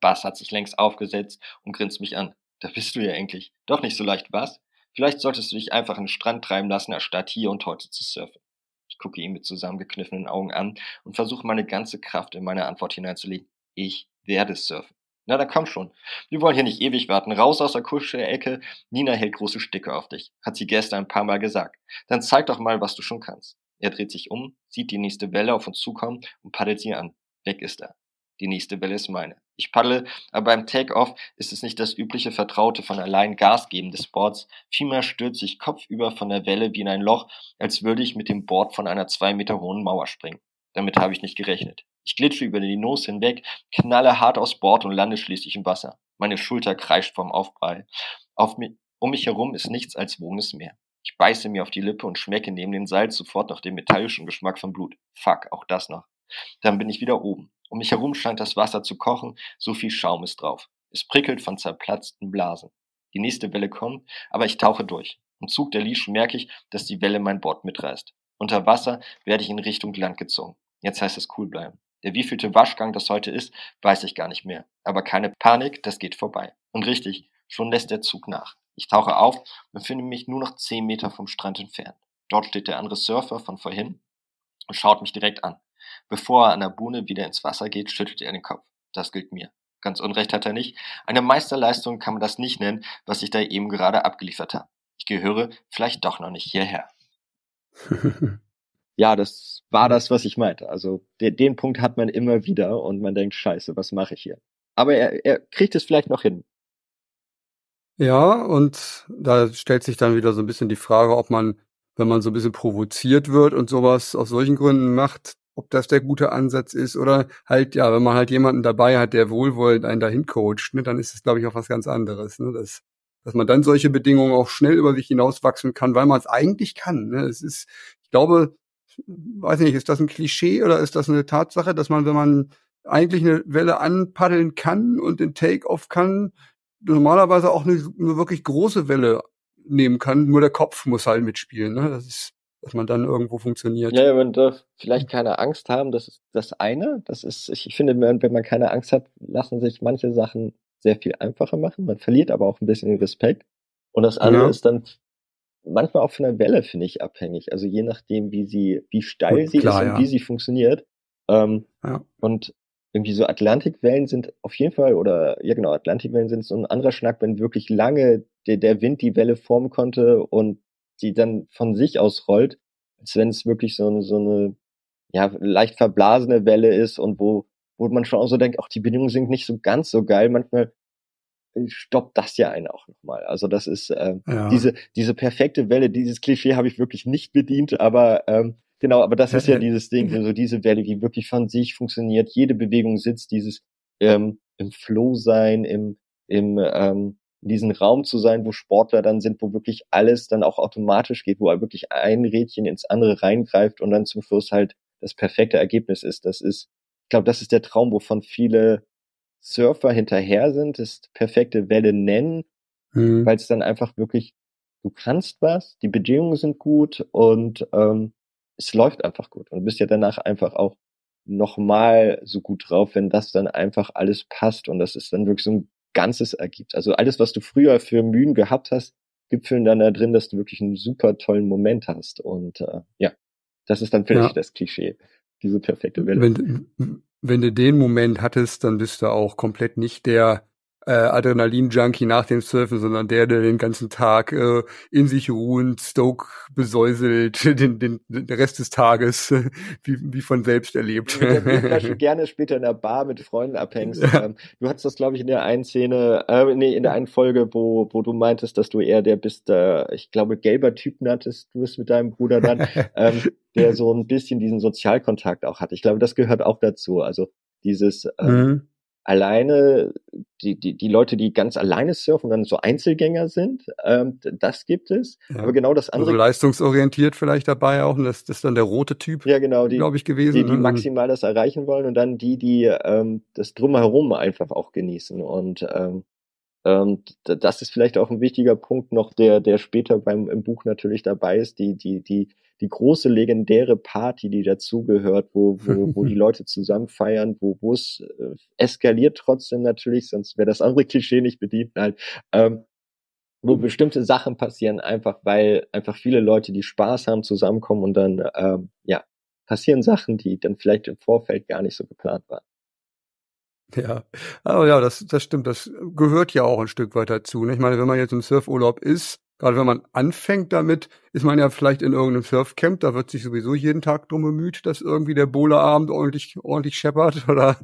Bass hat sich längst aufgesetzt und grinst mich an. Da bist du ja endlich. Doch nicht so leicht, was? Vielleicht solltest du dich einfach an den Strand treiben lassen, anstatt hier und heute zu surfen. Ich gucke ihn mit zusammengekniffenen Augen an und versuche meine ganze Kraft in meine Antwort hineinzulegen. Ich werde surfen. Na, dann komm schon. Wir wollen hier nicht ewig warten. Raus aus der Kuschelecke. Nina hält große Sticke auf dich. Hat sie gestern ein paar Mal gesagt. Dann zeig doch mal, was du schon kannst. Er dreht sich um, sieht die nächste Welle auf uns zukommen und paddelt sie an. Weg ist er. Die nächste Welle ist meine. Ich paddle, aber beim Take-Off ist es nicht das übliche Vertraute von allein Gas geben des Boards. Vielmehr stürze ich kopfüber von der Welle wie in ein Loch, als würde ich mit dem Board von einer zwei Meter hohen Mauer springen. Damit habe ich nicht gerechnet. Ich glitsche über die Nose hinweg, knalle hart aus Bord und lande schließlich im Wasser. Meine Schulter kreischt vom Aufprall. Auf mi um mich herum ist nichts als wogendes Meer. Ich beiße mir auf die Lippe und schmecke neben dem Salz sofort noch den metallischen Geschmack von Blut. Fuck, auch das noch. Dann bin ich wieder oben. Um mich herum scheint das Wasser zu kochen, so viel Schaum ist drauf. Es prickelt von zerplatzten Blasen. Die nächste Welle kommt, aber ich tauche durch. Im Zug der Leash merke ich, dass die Welle mein Board mitreißt. Unter Wasser werde ich in Richtung Land gezogen. Jetzt heißt es cool bleiben. Der wievielte Waschgang das heute ist, weiß ich gar nicht mehr. Aber keine Panik, das geht vorbei. Und richtig, schon lässt der Zug nach. Ich tauche auf und befinde mich nur noch zehn Meter vom Strand entfernt. Dort steht der andere Surfer von vorhin und schaut mich direkt an. Bevor er an der Buhne wieder ins Wasser geht, schüttelt er den Kopf. Das gilt mir. Ganz Unrecht hat er nicht. Eine Meisterleistung kann man das nicht nennen, was ich da eben gerade abgeliefert habe. Ich gehöre vielleicht doch noch nicht hierher. ja, das war das, was ich meinte. Also den, den Punkt hat man immer wieder und man denkt, scheiße, was mache ich hier? Aber er, er kriegt es vielleicht noch hin. Ja, und da stellt sich dann wieder so ein bisschen die Frage, ob man, wenn man so ein bisschen provoziert wird und sowas aus solchen Gründen macht, ob das der gute Ansatz ist oder halt, ja, wenn man halt jemanden dabei hat, der wohlwollend einen dahin coacht, ne, dann ist es, glaube ich, auch was ganz anderes. Ne? Das, dass man dann solche Bedingungen auch schnell über sich hinauswachsen kann, weil man es eigentlich kann. Ne? Es ist, ich glaube, weiß nicht, ist das ein Klischee oder ist das eine Tatsache, dass man, wenn man eigentlich eine Welle anpaddeln kann und den Take-off kann, normalerweise auch eine, eine wirklich große Welle nehmen kann. Nur der Kopf muss halt mitspielen. Ne? Das ist dass man dann irgendwo funktioniert. Ja, man darf vielleicht keine Angst haben, das ist das eine. Das ist, ich finde, wenn man keine Angst hat, lassen sich manche Sachen sehr viel einfacher machen. Man verliert aber auch ein bisschen den Respekt. Und das andere ja. ist dann manchmal auch von der Welle, finde ich, abhängig. Also je nachdem, wie sie, wie steil Gut, sie klar, ist und ja. wie sie funktioniert. Ähm, ja. Und irgendwie so Atlantikwellen sind auf jeden Fall, oder ja genau, Atlantikwellen sind so ein anderer Schnack, wenn wirklich lange der, der Wind die Welle formen konnte und die dann von sich aus rollt, als wenn es wirklich so eine, so eine ja, leicht verblasene Welle ist und wo, wo man schon auch so denkt, auch die Bedingungen sind nicht so ganz so geil. Manchmal stoppt das ja einen auch nochmal. Also das ist äh, ja. diese, diese perfekte Welle, dieses Klischee habe ich wirklich nicht bedient, aber ähm, genau, aber das ist ja dieses Ding, so diese Welle, die wirklich von sich funktioniert, jede Bewegung sitzt, dieses ähm, im Flow sein, im, im ähm, in diesem Raum zu sein, wo Sportler dann sind, wo wirklich alles dann auch automatisch geht, wo wirklich ein Rädchen ins andere reingreift und dann zum Schluss halt das perfekte Ergebnis ist. Das ist, ich glaube, das ist der Traum, wovon viele Surfer hinterher sind, das perfekte Welle nennen, mhm. weil es dann einfach wirklich, du kannst was, die Bedingungen sind gut und ähm, es läuft einfach gut. Und du bist ja danach einfach auch nochmal so gut drauf, wenn das dann einfach alles passt und das ist dann wirklich so ein Ganzes ergibt. Also alles, was du früher für Mühen gehabt hast, gipfeln dann da drin, dass du wirklich einen super tollen Moment hast. Und äh, ja, das ist dann vielleicht ja. das Klischee, diese perfekte Welle. Wenn, wenn du den Moment hattest, dann bist du auch komplett nicht der äh, Adrenalin-Junkie nach dem Surfen, sondern der, der den ganzen Tag äh, in sich ruhend, Stoke besäuselt, den, den, den Rest des Tages äh, wie, wie von selbst erlebt. Mit der gerne später in der Bar mit Freunden abhängst. Ja. Ähm, du hattest das, glaube ich, in der einen Szene, äh, nee, in der einen Folge, wo, wo du meintest, dass du eher der bist, äh, ich glaube, gelber Typ nanntest du es mit deinem Bruder dann, ähm, der so ein bisschen diesen Sozialkontakt auch hat. Ich glaube, das gehört auch dazu. Also dieses ähm, mhm alleine die, die, die Leute, die ganz alleine surfen, dann so Einzelgänger sind, ähm, das gibt es. Ja. Aber genau das andere. Also leistungsorientiert vielleicht dabei auch, und das, das ist dann der rote Typ, ja, genau, die, glaube ich, gewesen. Die, die ne? maximal das erreichen wollen und dann die, die ähm, das drumherum einfach auch genießen. Und ähm, ähm, das ist vielleicht auch ein wichtiger Punkt noch, der, der später beim im Buch natürlich dabei ist, die, die, die, die große legendäre Party, die dazugehört, wo, wo, wo die Leute zusammen feiern, wo, wo es äh, eskaliert trotzdem natürlich, sonst wäre das andere Klischee nicht bedient halt. Ähm, wo bestimmte Sachen passieren, einfach weil einfach viele Leute, die Spaß haben, zusammenkommen und dann ähm, ja passieren Sachen, die dann vielleicht im Vorfeld gar nicht so geplant waren. Ja, aber ja, das, das stimmt. Das gehört ja auch ein Stück weit dazu. Ne? Ich meine, wenn man jetzt im Surfurlaub ist, gerade wenn man anfängt damit, ist man ja vielleicht in irgendeinem Surfcamp, da wird sich sowieso jeden Tag drum bemüht, dass irgendwie der Bowlerabend ordentlich, ordentlich scheppert oder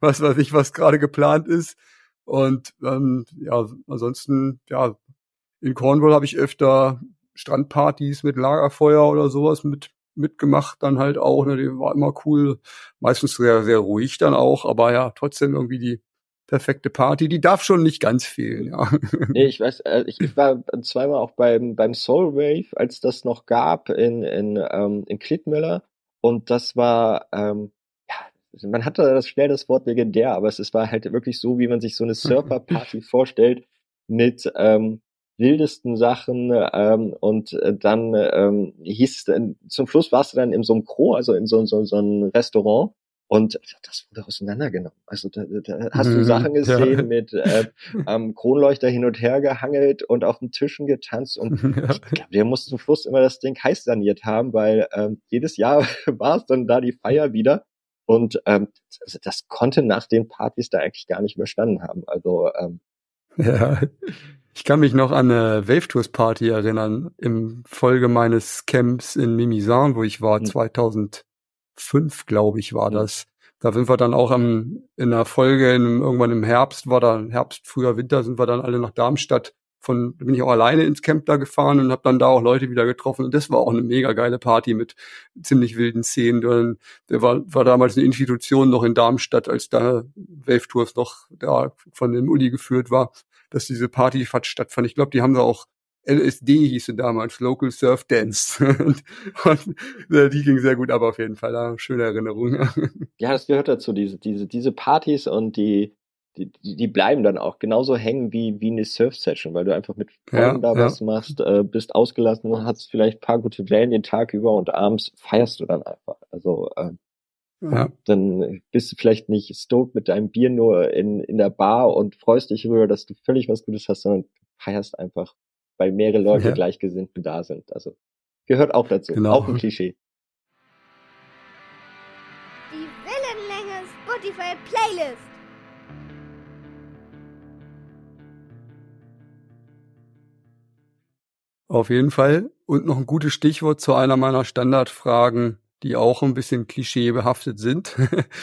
was weiß ich, was gerade geplant ist. Und ähm, ja, ansonsten, ja, in Cornwall habe ich öfter Strandpartys mit Lagerfeuer oder sowas mit mitgemacht dann halt auch. Ne, die war immer cool, meistens sehr, sehr ruhig dann auch, aber ja, trotzdem irgendwie die perfekte Party, die darf schon nicht ganz fehlen, ja. Nee, ich weiß, äh, ich, war zweimal auch beim, beim Soul Wave, als das noch gab in, in, ähm, in Klittmüller und das war, ähm, ja, man hatte das schnell das Wort legendär, aber es, es war halt wirklich so, wie man sich so eine Surfer-Party vorstellt mit ähm, wildesten Sachen ähm, und äh, dann ähm, hieß es, zum Schluss warst du dann in so einem Kro, also in so, so, so einem Restaurant und das wurde auseinandergenommen. Also da, da hast du mhm. Sachen gesehen ja. mit äh, am Kronleuchter hin und her gehangelt und auf den Tischen getanzt. Und ja. ich glaube, wir mussten zum Schluss immer das Ding heiß saniert haben, weil ähm, jedes Jahr war es dann da die Feier wieder. Und ähm, das, das konnte nach den Partys da eigentlich gar nicht mehr standen haben. Also ähm, ja. Ich kann mich noch an eine Wave Tours Party erinnern, im Folge meines Camps in Mimisan, wo ich war, hm. 2000 fünf, glaube ich, war mhm. das. Da sind wir dann auch am, in der Folge, in, irgendwann im Herbst, war da Herbst, früher Winter, sind wir dann alle nach Darmstadt von, bin ich auch alleine ins Camp da gefahren und habe dann da auch Leute wieder getroffen und das war auch eine mega geile Party mit ziemlich wilden Szenen. Der war, war damals eine Institution noch in Darmstadt, als da Wave Tours noch da von dem Uli geführt war, dass diese Party stattfand. Ich glaube, die haben da auch LSD hieße damals, Local Surf Dance. und, und äh, die ging sehr gut ab auf jeden Fall. Da, schöne Erinnerung. ja, das gehört dazu, diese, diese, diese Partys und die, die, die bleiben dann auch genauso hängen wie, wie eine Surf-Session, weil du einfach mit Freunden ja, da ja. was machst, äh, bist ausgelassen, hast vielleicht paar gute Wellen den Tag über und abends feierst du dann einfach. Also äh, ja. Dann bist du vielleicht nicht stoked mit deinem Bier nur in, in der Bar und freust dich rüber, dass du völlig was Gutes hast, sondern feierst einfach, weil mehrere Leute ja. gleichgesinnt da sind. Also gehört auch dazu. Genau. Auch ein Klischee. Die Wellenlänge Spotify Playlist. Auf jeden Fall. Und noch ein gutes Stichwort zu einer meiner Standardfragen die auch ein bisschen klischeebehaftet sind.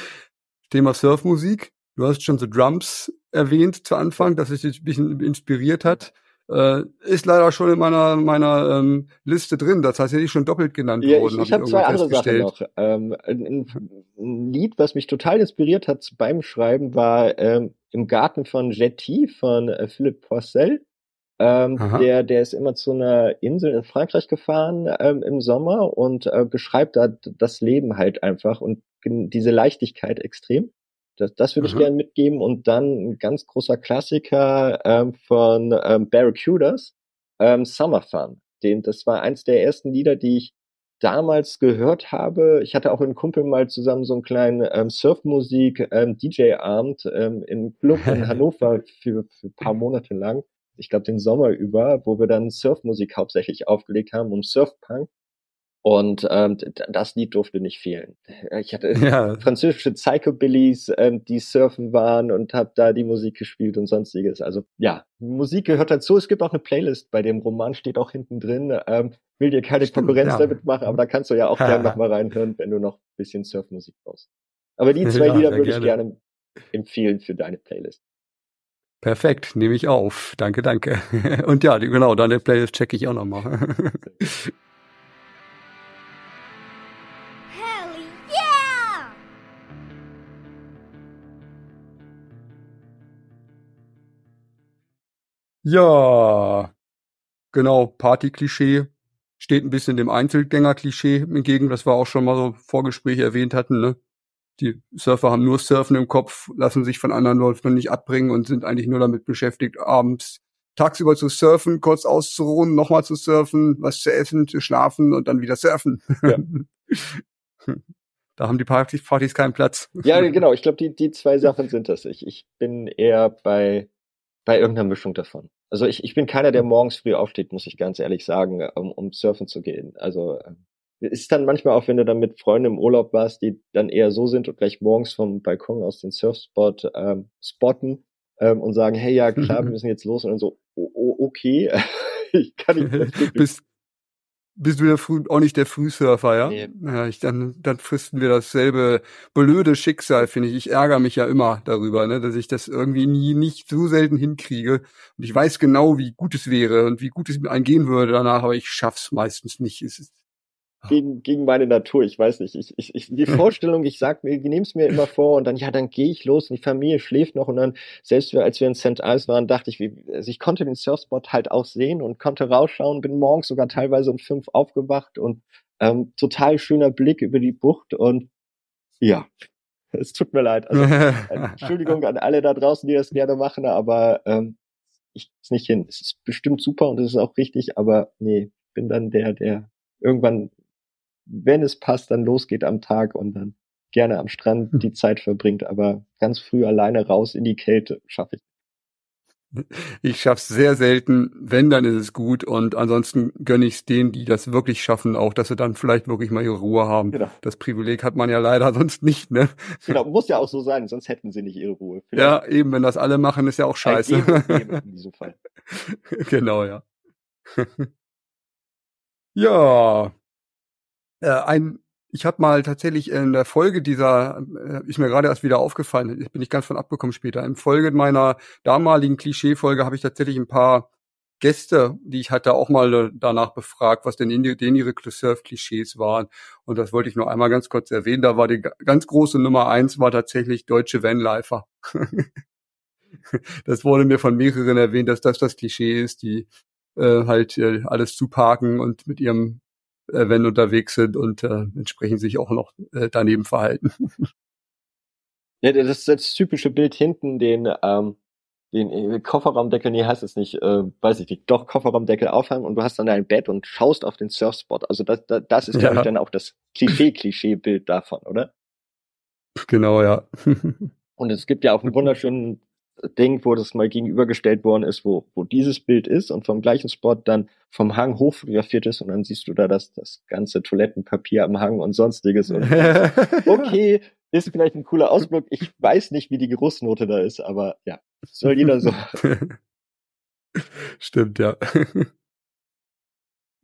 Thema Surfmusik. Du hast schon so Drums erwähnt zu Anfang, dass es dich ein bisschen inspiriert hat. Äh, ist leider schon in meiner meiner ähm, Liste drin. Das heißt, ja nicht schon doppelt genannt ja, worden. Ich, ich habe hab zwei andere Sachen noch. Ähm, ein, ein, Lied, was mich total inspiriert hat beim Schreiben, war ähm, im Garten von Jetty von äh, Philippe Porcel. Ähm, der, der ist immer zu einer Insel in Frankreich gefahren ähm, im Sommer und äh, beschreibt da das Leben halt einfach und diese Leichtigkeit extrem. Das, das würde ich gerne mitgeben. Und dann ein ganz großer Klassiker ähm, von ähm, Barracudas, ähm, Summer Fun. Den, das war eins der ersten Lieder, die ich damals gehört habe. Ich hatte auch mit einem Kumpel mal zusammen so einen kleinen ähm, Surfmusik ähm, DJ-Abend ähm, im Club in Hannover für, für paar Monate lang ich glaube, den Sommer über, wo wir dann Surfmusik hauptsächlich aufgelegt haben, um Surfpunk. Und ähm, das Lied durfte nicht fehlen. Ich hatte ja. französische Psychobillys, ähm, die surfen waren und habe da die Musik gespielt und sonstiges. Also ja, Musik gehört dazu. Es gibt auch eine Playlist, bei dem Roman steht auch hinten drin. Ähm, will dir keine Stimmt, Konkurrenz ja. damit machen, aber da kannst du ja auch gerne nochmal reinhören, wenn du noch ein bisschen Surfmusik brauchst. Aber die zwei ja, Lieder würde ich gerne empfehlen für deine Playlist. Perfekt, nehme ich auf. Danke, danke. Und ja, genau, deine Playlist checke ich auch nochmal. Ja, genau, Party-Klischee steht ein bisschen dem Einzelgänger-Klischee entgegen, das wir auch schon mal so Vorgespräche erwähnt hatten. Ne? Die Surfer haben nur Surfen im Kopf, lassen sich von anderen Leuten nicht abbringen und sind eigentlich nur damit beschäftigt, abends tagsüber zu surfen, kurz auszuruhen, nochmal zu surfen, was zu essen, zu schlafen und dann wieder surfen. Ja. da haben die Partys, Partys keinen Platz. Ja, genau. Ich glaube, die, die zwei Sachen sind das. Ich, ich bin eher bei, bei irgendeiner Mischung davon. Also ich, ich bin keiner, der morgens früh aufsteht, muss ich ganz ehrlich sagen, um, um surfen zu gehen. Also äh, ist dann manchmal auch, wenn du dann mit Freunden im Urlaub warst, die dann eher so sind und gleich morgens vom Balkon aus den Surfspot ähm, spotten ähm, und sagen, hey, ja klar, wir müssen jetzt los und dann so, oh, oh, okay, ich kann nicht. Bist, bist du ja früh, auch nicht der Frühsurfer, ja? Nee. Ja, ich, dann, dann fristen wir dasselbe blöde Schicksal, finde ich. Ich ärgere mich ja immer darüber, ne, dass ich das irgendwie nie, nicht so selten hinkriege. Und ich weiß genau, wie gut es wäre und wie gut es mir eingehen würde danach, aber ich schaff's meistens nicht. Es ist gegen, gegen meine Natur. Ich weiß nicht. Ich, ich, ich, die Vorstellung, ich sag mir, ich nehme es mir immer vor und dann, ja, dann gehe ich los und die Familie schläft noch und dann, selbst als wir in St. Ives waren, dachte ich, wie, also ich konnte den Surfspot halt auch sehen und konnte rausschauen, bin morgens sogar teilweise um fünf aufgewacht und ähm, total schöner Blick über die Bucht und ja, es tut mir leid. Also, Entschuldigung an alle da draußen, die das gerne machen, aber ähm, ich es nicht hin. Es ist bestimmt super und es ist auch richtig, aber nee, bin dann der, der irgendwann wenn es passt, dann losgeht am Tag und dann gerne am Strand hm. die Zeit verbringt, aber ganz früh alleine raus in die Kälte schaffe ich. Ich schaff's sehr selten, wenn, dann ist es gut und ansonsten gönne ich es denen, die das wirklich schaffen, auch, dass sie dann vielleicht wirklich mal ihre Ruhe haben. Genau. Das Privileg hat man ja leider sonst nicht, ne? Genau, muss ja auch so sein, sonst hätten sie nicht ihre Ruhe. Vielleicht ja, eben, wenn das alle machen, ist ja auch scheiße. in diesem Fall. genau, ja. ja, äh, ein, ich habe mal tatsächlich in der Folge dieser, äh, ist mir gerade erst wieder aufgefallen, bin ich ganz von abgekommen später. In Folge meiner damaligen Klischee-Folge habe ich tatsächlich ein paar Gäste, die ich hatte, auch mal äh, danach befragt, was denn in die, denen ihre Surf-Klischees waren. Und das wollte ich nur einmal ganz kurz erwähnen. Da war die ganz große Nummer eins war tatsächlich deutsche Vanlifer. das wurde mir von mehreren erwähnt, dass das das Klischee ist, die äh, halt äh, alles zuparken und mit ihrem äh, wenn unterwegs sind und äh, entsprechend sich auch noch äh, daneben verhalten. Ja, das ist das typische Bild hinten, den, ähm, den äh, Kofferraumdeckel, nee, heißt es nicht, äh, weiß ich nicht, doch Kofferraumdeckel aufhängen und du hast dann dein Bett und schaust auf den Surfspot. Also das, das, das ist, ja. glaube ich, dann auch das Klischee-Klischee-Bild davon, oder? Genau, ja. und es gibt ja auch einen wunderschönen Ding, wo das mal gegenübergestellt worden ist, wo, wo dieses Bild ist und vom gleichen Spot dann vom Hang hoch fotografiert ist und dann siehst du da das, das ganze Toilettenpapier am Hang und sonstiges. Und okay, ist vielleicht ein cooler Ausblick. Ich weiß nicht, wie die Geruchsnote da ist, aber ja, soll jeder so. Stimmt, ja.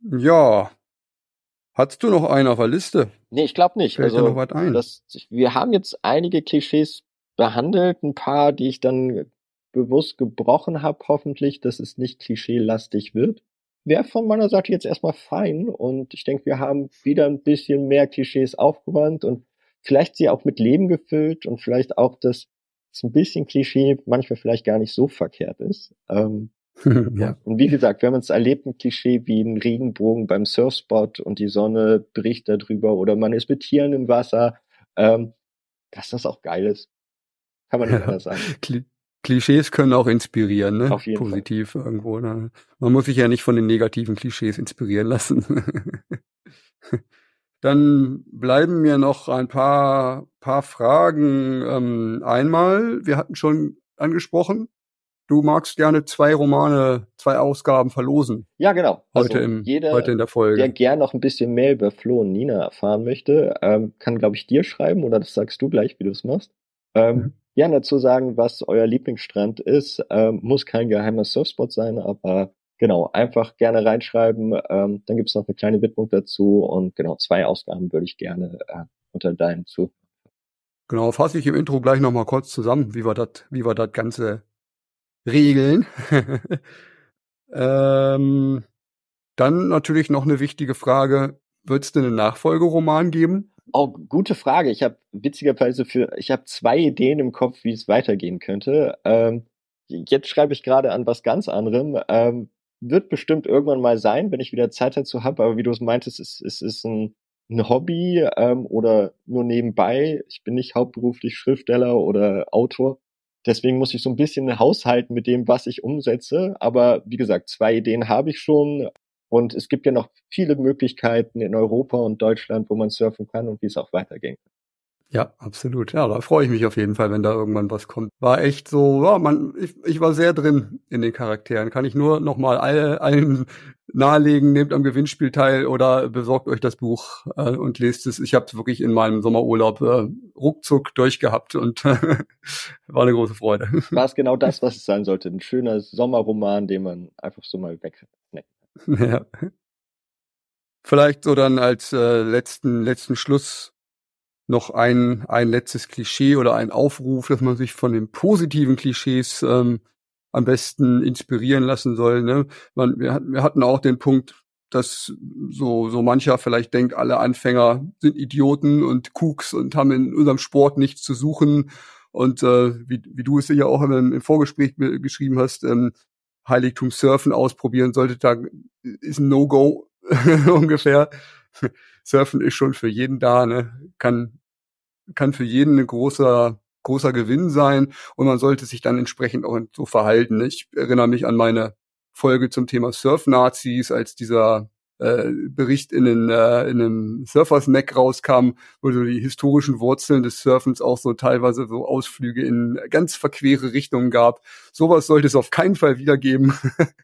ja. Hattest du noch einen auf der Liste? Nee, ich glaube nicht. Fällt also, noch was ein? Das, wir haben jetzt einige Klischees behandelt, ein paar, die ich dann bewusst gebrochen habe, hoffentlich, dass es nicht klischeelastig wird. Wäre von meiner Seite jetzt erstmal fein und ich denke, wir haben wieder ein bisschen mehr Klischees aufgeräumt und vielleicht sie auch mit Leben gefüllt und vielleicht auch, dass es ein bisschen Klischee manchmal vielleicht gar nicht so verkehrt ist. Ähm, ja. Und wie gesagt, wir haben uns erlebt ein Klischee wie ein Regenbogen beim Surfspot und die Sonne bricht darüber oder man ist mit Tieren im Wasser, ähm, dass das auch geil ist. Kann man nicht anders sagen. Klischees können auch inspirieren, ne? Auf jeden Positiv Fall. irgendwo. Ne? Man muss sich ja nicht von den negativen Klischees inspirieren lassen. Dann bleiben mir noch ein paar, paar Fragen. Ähm, einmal, wir hatten schon angesprochen, du magst gerne zwei Romane, zwei Ausgaben verlosen. Ja, genau. Heute, im, jeder, heute in der Folge. der gern noch ein bisschen mehr über Flo und Nina erfahren möchte, ähm, kann, glaube ich, dir schreiben oder das sagst du gleich, wie du es machst. Ähm, Mhm. Gern dazu sagen, was euer Lieblingsstrand ist. Ähm, muss kein geheimer Surfspot sein, aber genau, einfach gerne reinschreiben. Ähm, dann gibt's noch eine kleine Widmung dazu und genau, zwei Ausgaben würde ich gerne äh, unter deinen zu. Genau, fasse ich im Intro gleich nochmal kurz zusammen, wie wir das, wie wir das Ganze regeln. ähm, dann natürlich noch eine wichtige Frage. Wird es denn einen Nachfolgeroman geben? Oh, gute Frage. Ich habe witzigerweise für, ich habe zwei Ideen im Kopf, wie es weitergehen könnte. Ähm, jetzt schreibe ich gerade an was ganz anderem. Ähm, wird bestimmt irgendwann mal sein, wenn ich wieder Zeit dazu habe. Aber wie du es meintest, es, es ist ein, ein Hobby ähm, oder nur nebenbei. Ich bin nicht hauptberuflich Schriftsteller oder Autor. Deswegen muss ich so ein bisschen haushalten mit dem, was ich umsetze. Aber wie gesagt, zwei Ideen habe ich schon. Und es gibt ja noch viele Möglichkeiten in Europa und Deutschland, wo man surfen kann und wie es auch weitergehen kann. Ja, absolut. Ja, da freue ich mich auf jeden Fall, wenn da irgendwann was kommt. War echt so, ja, man, ich, ich war sehr drin in den Charakteren. Kann ich nur nochmal alle, allen nahelegen, nehmt am Gewinnspiel teil oder besorgt euch das Buch äh, und lest es. Ich habe es wirklich in meinem Sommerurlaub äh, ruckzuck durchgehabt und war eine große Freude. War es genau das, was es sein sollte? Ein schöner Sommerroman, den man einfach so mal weg. Nee. Ja. Vielleicht so dann als äh, letzten, letzten Schluss noch ein, ein letztes Klischee oder ein Aufruf, dass man sich von den positiven Klischees ähm, am besten inspirieren lassen soll. Ne? Man, wir, hatten, wir hatten auch den Punkt, dass so, so mancher vielleicht denkt, alle Anfänger sind Idioten und Kuks und haben in unserem Sport nichts zu suchen. Und äh, wie, wie du es ja auch im, im Vorgespräch geschrieben hast, ähm, Heiligtum Surfen ausprobieren solltet, da ist ein No-Go ungefähr. Surfen ist schon für jeden da, ne? Kann, kann für jeden ein großer, großer Gewinn sein und man sollte sich dann entsprechend auch so verhalten. Ne? Ich erinnere mich an meine Folge zum Thema Surf-Nazis, als dieser äh, Bericht in, den, äh, in einem Surfers Mac rauskam, wo so die historischen Wurzeln des Surfens auch so teilweise so Ausflüge in ganz verquere Richtungen gab. Sowas sollte es auf keinen Fall wiedergeben.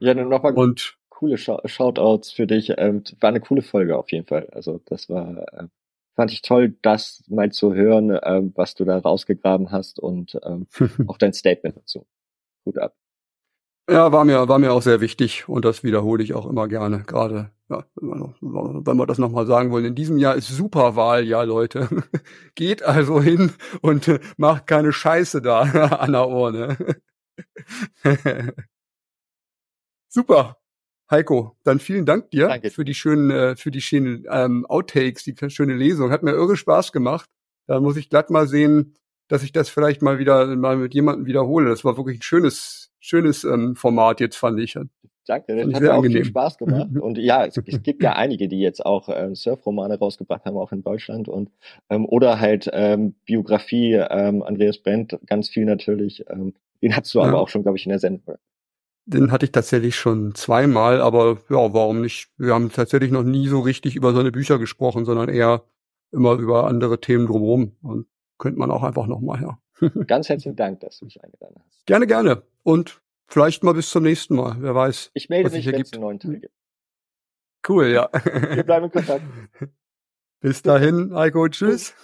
Ja, dann nochmal Und coole Shou- Shoutouts für dich. Ähm, war eine coole Folge auf jeden Fall. Also das war, äh, fand ich toll, das mal zu hören, ähm, was du da rausgegraben hast und ähm, auch dein Statement dazu. Gut ab. Ja, war mir, war mir auch sehr wichtig und das wiederhole ich auch immer gerne. Gerade, ja, wenn wir das nochmal sagen wollen, in diesem Jahr ist Superwahljahr, Leute. Geht also hin und macht keine Scheiße da an der Ohr, ne? Super. Heiko, dann vielen Dank dir Danke. für die schönen, äh, für die schönen ähm, Outtakes, die schöne Lesung. Hat mir irre Spaß gemacht. Da muss ich glatt mal sehen, dass ich das vielleicht mal wieder mal mit jemandem wiederhole. Das war wirklich ein schönes, schönes ähm, Format jetzt, fand ich. Danke, das hat mir auch viel. Spaß gemacht. Und ja, es, es gibt ja einige, die jetzt auch ähm, Surfromane rausgebracht haben, auch in Deutschland. Und ähm, oder halt ähm, Biografie, ähm, Andreas Brent, ganz viel natürlich. Ähm, den hast du Ja. aber auch schon, glaube ich, in der Sendung. Den hatte ich tatsächlich schon zweimal, aber ja, warum nicht? Wir haben tatsächlich noch nie so richtig über seine Bücher gesprochen, sondern eher immer über andere Themen drumherum. Und könnte man auch einfach nochmal, ja. Ganz herzlichen Dank, dass du mich eingeladen hast. Gerne, gerne. Und vielleicht mal bis zum nächsten Mal. Wer weiß. Ich melde mich, wenn es einen neuen Teil gibt. Cool, ja. Wir bleiben in Kontakt. bis dahin, Heiko. Tschüss.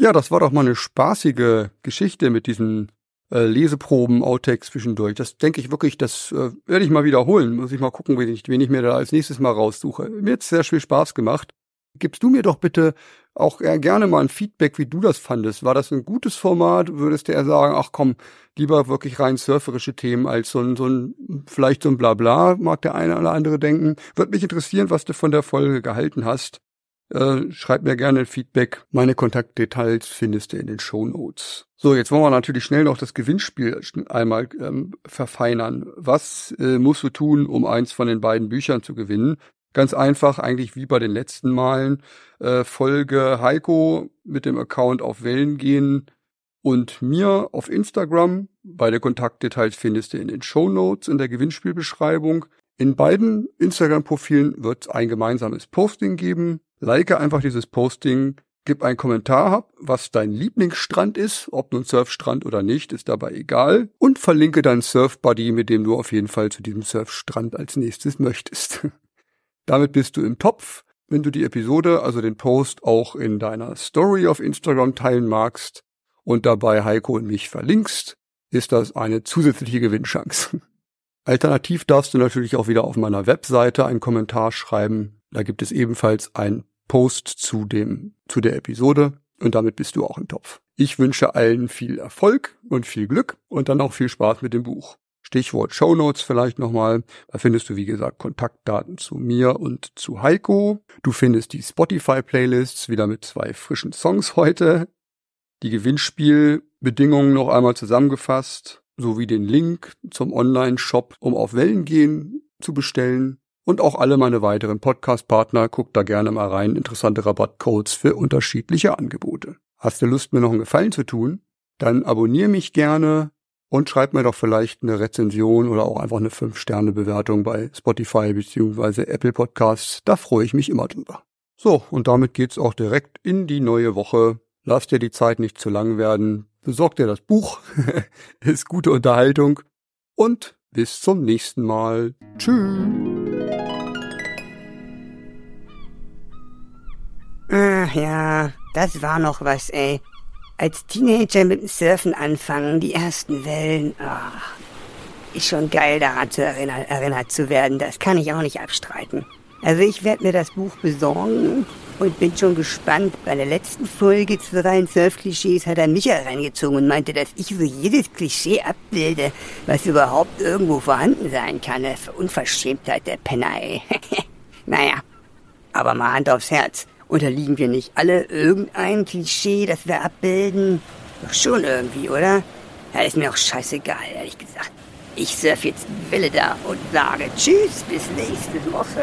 Ja, das war doch mal eine spaßige Geschichte mit diesen äh, Leseproben, Outtakes zwischendurch. Das denke ich wirklich, das äh, werde ich mal wiederholen. Muss ich mal gucken, wen ich, wen ich mir da als nächstes mal raussuche. Mir hat's sehr viel Spaß gemacht. Gibst du mir doch bitte auch eher gerne mal ein Feedback, wie du das fandest. War das ein gutes Format? Würdest du eher sagen, ach komm, lieber wirklich rein surferische Themen als so ein, so ein, vielleicht so ein Blabla, mag der eine oder andere denken. Würde mich interessieren, was du von der Folge gehalten hast. Äh, schreib mir gerne ein Feedback. Meine Kontaktdetails findest du in den Show Notes. So, jetzt wollen wir natürlich schnell noch das Gewinnspiel einmal ähm, verfeinern. Was äh, musst du tun, um eins von den beiden Büchern zu gewinnen? Ganz einfach, eigentlich wie bei den letzten Malen. Äh, folge Heiko mit dem Account auf Wellen gehen und mir auf Instagram. Beide Kontaktdetails findest du in den Show Notes in der Gewinnspielbeschreibung. In beiden Instagram-Profilen wird ein gemeinsames Posting geben. Like einfach dieses Posting, Gib einen Kommentar ab, was dein Lieblingsstrand ist, ob nun Surfstrand oder nicht, ist dabei egal. Und verlinke deinen Surfbuddy, mit dem du auf jeden Fall zu diesem Surfstrand als nächstes möchtest. Damit bist du im Topf. Wenn du die Episode, also den Post, auch in deiner Story auf Instagram teilen magst und dabei Heiko und mich verlinkst, ist das eine zusätzliche Gewinnchance. Alternativ darfst du natürlich auch wieder auf meiner Webseite einen Kommentar schreiben. Da gibt es ebenfalls ein Post zu dem, zu der Episode und damit bist du auch im Topf. Ich wünsche allen viel Erfolg und viel Glück und dann auch viel Spaß mit dem Buch. Stichwort Show Notes vielleicht nochmal. Da findest du, wie gesagt, Kontaktdaten zu mir und zu Heiko. Du findest die Spotify-Playlists wieder mit zwei frischen Songs heute. Die Gewinnspielbedingungen noch einmal zusammengefasst, sowie den Link zum Online-Shop, um auf Wellen gehen zu bestellen. Und auch alle meine weiteren Podcast-Partner, guckt da gerne mal rein. Interessante Rabattcodes für unterschiedliche Angebote. Hast du Lust, mir noch einen Gefallen zu tun? Dann abonniere mich gerne und schreib mir doch vielleicht eine Rezension oder auch einfach eine 5-Sterne-Bewertung bei Spotify beziehungsweise Apple Podcasts. Da freue ich mich immer drüber. So, und damit geht's auch direkt in die neue Woche. Lass dir die Zeit nicht zu lang werden. Besorg dir das Buch. Ist gute Unterhaltung. Und bis zum nächsten Mal. Tschüss. Ach ja, das war noch was, ey. Als Teenager mit dem Surfen anfangen, die ersten Wellen. Ach, ist schon geil, daran zu erinnern, erinnert zu werden. Das kann ich auch nicht abstreiten. Also ich werde mir das Buch besorgen und bin schon gespannt. Bei der letzten Folge zu reinen Surf-Klischees hat er mich reingezogen und meinte, dass ich so jedes Klischee abbilde, was überhaupt irgendwo vorhanden sein kann. Unverschämtheit der Penner, ey. naja, aber mal Hand aufs Herz. Unterliegen wir nicht alle irgendein Klischee, das wir abbilden? Doch schon irgendwie, oder? Ja, ist mir auch scheißegal, ehrlich gesagt. Ich surf jetzt Welle da und sage Tschüss, bis nächste Woche.